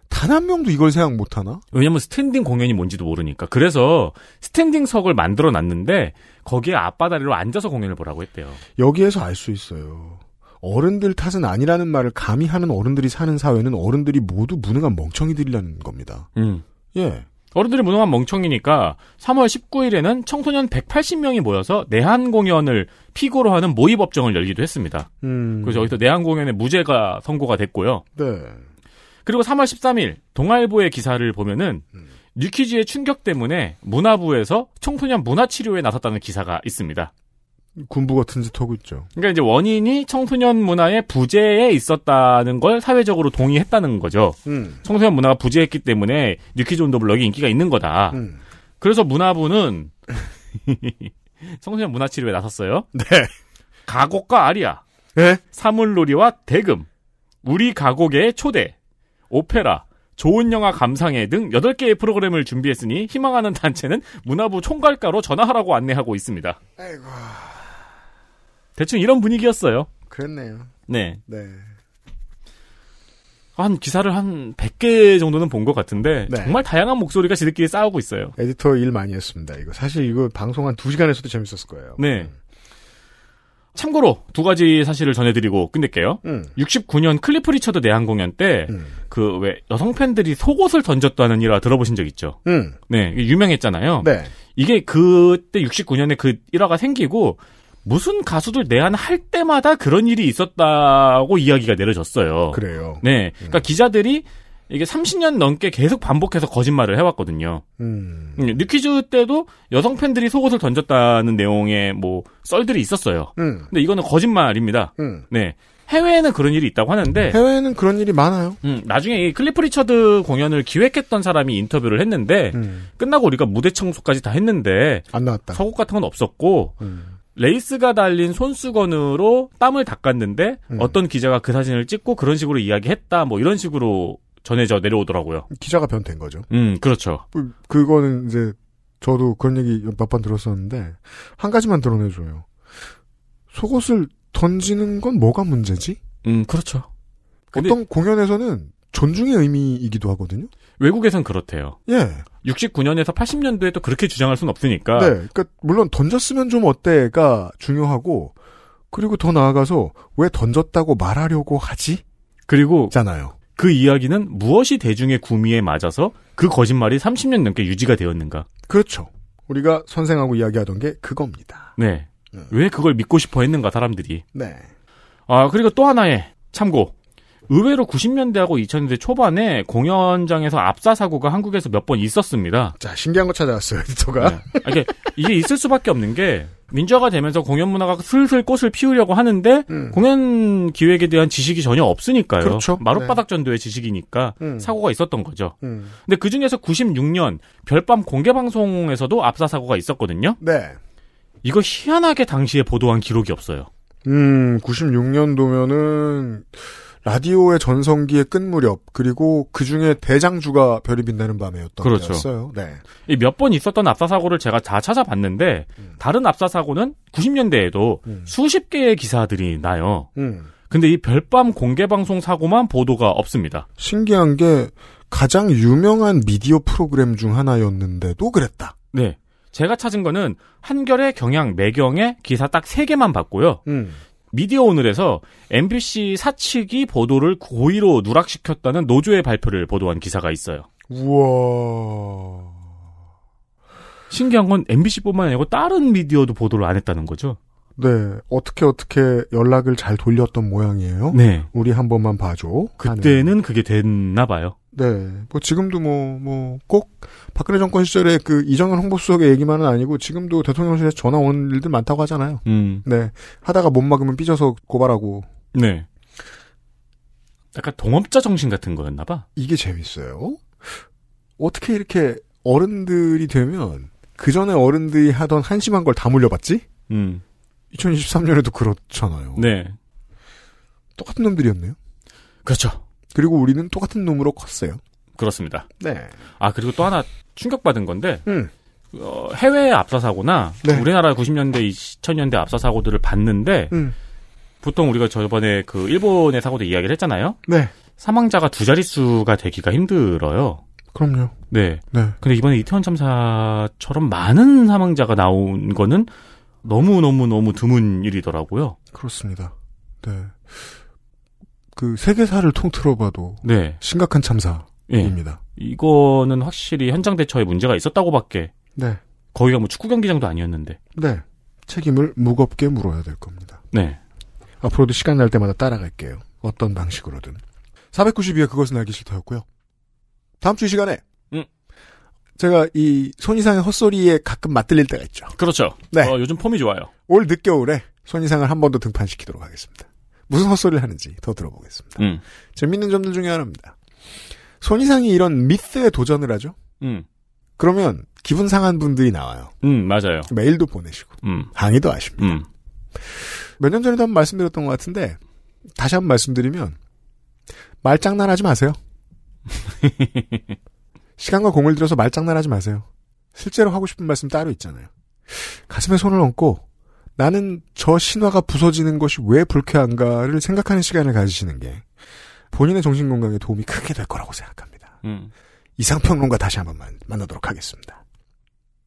단 한 명도 이걸 생각 못 하나? 왜냐면 스탠딩 공연이 뭔지도 모르니까. 그래서 스탠딩석을 만들어 놨는데 거기에 양반다리로 앉아서 공연을 보라고 했대요. 여기에서 알 수 있어요. 어른들 탓은 아니라는 말을 감히 하는 어른들이 사는 사회는 어른들이 모두 무능한 멍청이들이라는 겁니다. 음. 예. 어른들이 무능한 멍청이니까 3월 19일에는 청소년 180명이 모여서 내한 공연을 피고로 하는 모의 법정을 열기도 했습니다. 음. 그래서 여기서 내한 공연의 무죄가 선고가 됐고요. 네. 그리고 3월 13일 동아일보의 기사를 보면은 뉴키즈의 충격 때문에 문화부에서 청소년 문화치료에 나섰다는 기사가 있습니다. 군부 같은 짓 하고 있죠. 그러니까 이제 원인이 청소년 문화의 부재에 있었다는 걸 사회적으로 동의했다는 거죠. 음. 청소년 문화가 부재했기 때문에 뉴키즈 온 더 블럭이 인기가 있는 거다. 음. 그래서 문화부는 청소년 문화치료에 나섰어요. 네. 가곡과 아리아, 네? 사물놀이와 대금, 우리 가곡의 초대, 오페라, 좋은 영화 감상회 등 8개의 프로그램을 준비했으니 희망하는 단체는 문화부 총괄가로 전화하라고 안내하고 있습니다. 아이고. 대충 이런 분위기였어요. 그랬네요. 네. 네. 한 기사를 한 100개 정도는 본 것 같은데 네. 정말 다양한 목소리가 지들끼리 싸우고 있어요. 에디터 일 많이 했습니다. 이거 사실 이거 방송 한두 시간 했어도 재밌었을 거예요. 네. 참고로 두 가지 사실을 전해드리고 끝낼게요. 음. 69년 클리프 리처드 내한 공연 때 그 왜 여성 팬들이 속옷을 던졌다는 일화 들어보신 적 있죠? 음. 네, 유명했잖아요. 네. 이게 그때 69년에 그 일화가 생기고 무슨 가수들 내한할 때마다 그런 일이 있었다고 이야기가 내려졌어요. 그래요. 네, 그러니까 기자들이 이게 30년 넘게 계속 반복해서 거짓말을 해왔거든요. 음. 음, 뉴키즈 때도 여성 팬들이 속옷을 던졌다는 내용의 뭐 썰들이 있었어요. 음. 근데 이거는 거짓말입니다. 음. 네. 해외에는 그런 일이 있다고 하는데 해외에는 그런 일이 많아요. 음, 나중에 이 클리프 리처드 공연을 기획했던 사람이 인터뷰를 했는데 음. 끝나고 우리가 무대 청소까지 다 했는데 안 나왔다. 속옷 같은 건 없었고 음. 레이스가 달린 손수건으로 땀을 닦았는데 음. 어떤 기자가 그 사진을 찍고 그런 식으로 이야기했다 뭐 이런 식으로 전해져 내려오더라고요. 기자가 변태인 거죠. 음, 그렇죠. 그- 그거는 이제 저도 그런 얘기 몇 번 들었었는데 한 가지만 드러내줘요. 속옷을 던지는 건 뭐가 문제지? 음, 그렇죠. 어떤 공연에서는 존중의 의미이기도 하거든요. 외국에선 그렇대요. 예. 69년에서 80년도에 또 그렇게 주장할 수는 없으니까. 네. 그러니까 물론 던졌으면 좀 어때가 중요하고 그리고 더 나아가서 왜 던졌다고 말하려고 하지? 그리고 잖아요. 그 이야기는 무엇이 대중의 구미에 맞아서 그 거짓말이 30년 넘게 유지가 되었는가. 그렇죠. 우리가 선생하고 이야기하던 게 그겁니다. 네. 왜 그걸 믿고 싶어 했는가 사람들이. 네. 아, 그리고 또 하나의 참고. 의외로 90년대하고 2000년대 초반에 공연장에서 압사 사고가 한국에서 몇 번 있었습니다. 자, 신기한 거 찾아왔어요, 에디터가. 네. 아, 이게, 이게 있을 수밖에 없는 게 민주화가 되면서 공연 문화가 슬슬 꽃을 피우려고 하는데 공연 기획에 대한 지식이 전혀 없으니까요. 음. 그렇죠. 마룻바닥 정도의 지식이니까 음. 사고가 있었던 거죠. 음. 근데 그 중에서 96년 별밤 공개 방송에서도 압사 사고가 있었거든요. 네. 이거 희한하게 당시에 보도한 기록이 없어요. 음, 96년도면은 라디오의 전성기의 끝 무렵 그리고 그 중에 대장주가 별이 빛나는 밤이었던 그렇죠. 때였어요. 네. 몇 번 있었던 압사 사고를 제가 다 찾아봤는데 다른 압사 사고는 90년대에도 수십 개의 기사들이 나요. 음. 근데 이 별밤 공개 방송 사고만 보도가 없습니다. 신기한 게 가장 유명한 미디어 프로그램 중 하나였는데도 그랬다. 네. 제가 찾은 거는 한결의 경향 매경의 기사 딱 3개만 봤고요. 음. 미디어 오늘에서 MBC 사측이 보도를 고의로 누락시켰다는 노조의 발표를 보도한 기사가 있어요. 우와. 신기한 건 MBC뿐만 아니고 다른 미디어도 보도를 안 했다는 거죠. 네. 어떻게 어떻게 연락을 잘 돌렸던 모양이에요. 네. 우리 한 번만 봐줘. 하는. 그때는 그게 됐나 봐요. 네. 뭐 지금도 뭐 뭐 꼭 박근혜 정권 시절에 그 이정현 홍보수석의 얘기만은 아니고 지금도 대통령실에 전화 오는 일들 많다고 하잖아요. 음. 네. 하다가 못 막으면 삐져서 고발하고 네. 약간 동업자 정신 같은 거였나 봐. 이게 재밌어요. 어떻게 이렇게 어른들이 되면 그 전에 어른들이 하던 한심한 걸 다 물려봤지? 음. 2023년에도 그렇잖아요. 네. 똑같은 놈들이었네요. 그렇죠. 그리고 우리는 똑같은 놈으로 컸어요. 그렇습니다. 네. 아, 그리고 또 하나 충격받은 건데, 음. 어, 해외 압사 사고나 네. 우리나라 90년대, 2000년대 압사 사고들을 봤는데, 음. 보통 우리가 저번에 그 일본의 사고도 이야기를 했잖아요. 네. 사망자가 두 자릿수가 되기가 힘들어요. 그럼요. 네. 네. 근데 이번에 이태원 참사처럼 많은 사망자가 나온 거는 너무너무너무 드문 일이더라고요. 그렇습니다. 네. 그 세계사를 통틀어 봐도 네. 심각한 참사입니다. 예. 이거는 확실히 현장 대처에 문제가 있었다고밖에. 네. 거기가 뭐 축구 경기장도 아니었는데. 네. 책임을 무겁게 물어야 될 겁니다. 네. 앞으로도 시간 날 때마다 따라갈게요. 어떤 방식으로든. 492회 그것은 알기 싫다였고요. 다음 주 이 시간에 음. 제가 이 손이상의 헛소리에 가끔 맞들릴 때가 있죠. 그렇죠. 네. 어, 요즘 폼이 좋아요. 올 늦겨울에 손이상을 한 번 더 등판시키도록 하겠습니다. 무슨 헛소리를 하는지 더 들어보겠습니다. 음. 재밌는 점들 중에 하나입니다. 손이상이 이런 미스에 도전을 하죠. 음. 그러면 기분 상한 분들이 나와요. 음, 맞아요. 메일도 보내시고 음. 항의도 하십니다. 음. 몇년 전에도 한번 말씀드렸던 것 같은데 다시 한번 말씀드리면 말장난하지 마세요. 시간과 공을 들여서 말장난하지 마세요. 실제로 하고 싶은 말씀 따로 있잖아요. 가슴에 손을 얹고 나는 저 신화가 부서지는 것이 왜 불쾌한가를 생각하는 시간을 가지시는 게 본인의 정신 건강에 도움이 크게 될 거라고 생각합니다. 음. 이상평론가 다시 한번 만- 만나도록 하겠습니다.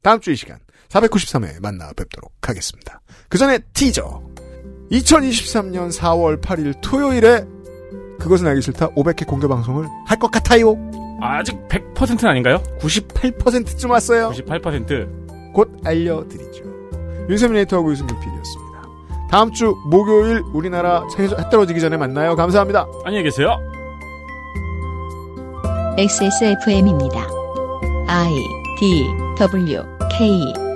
다음 주 이 시간 493회 만나 뵙도록 하겠습니다. 그 전에 티저 2023년 4월 8일 토요일에 그것은 알기 싫다 500회 공개 방송을 할 것 같아요. 아직 100%는 아닌가요? 98%쯤 왔어요. 98%. 곧 알려드리죠. 윤세민 에이터하고 유승균 PD였습니다. 다음 주 목요일 우리나라 해 떨어지기 전에 만나요. 감사합니다. 안녕히 계세요. XSFM입니다. I D W K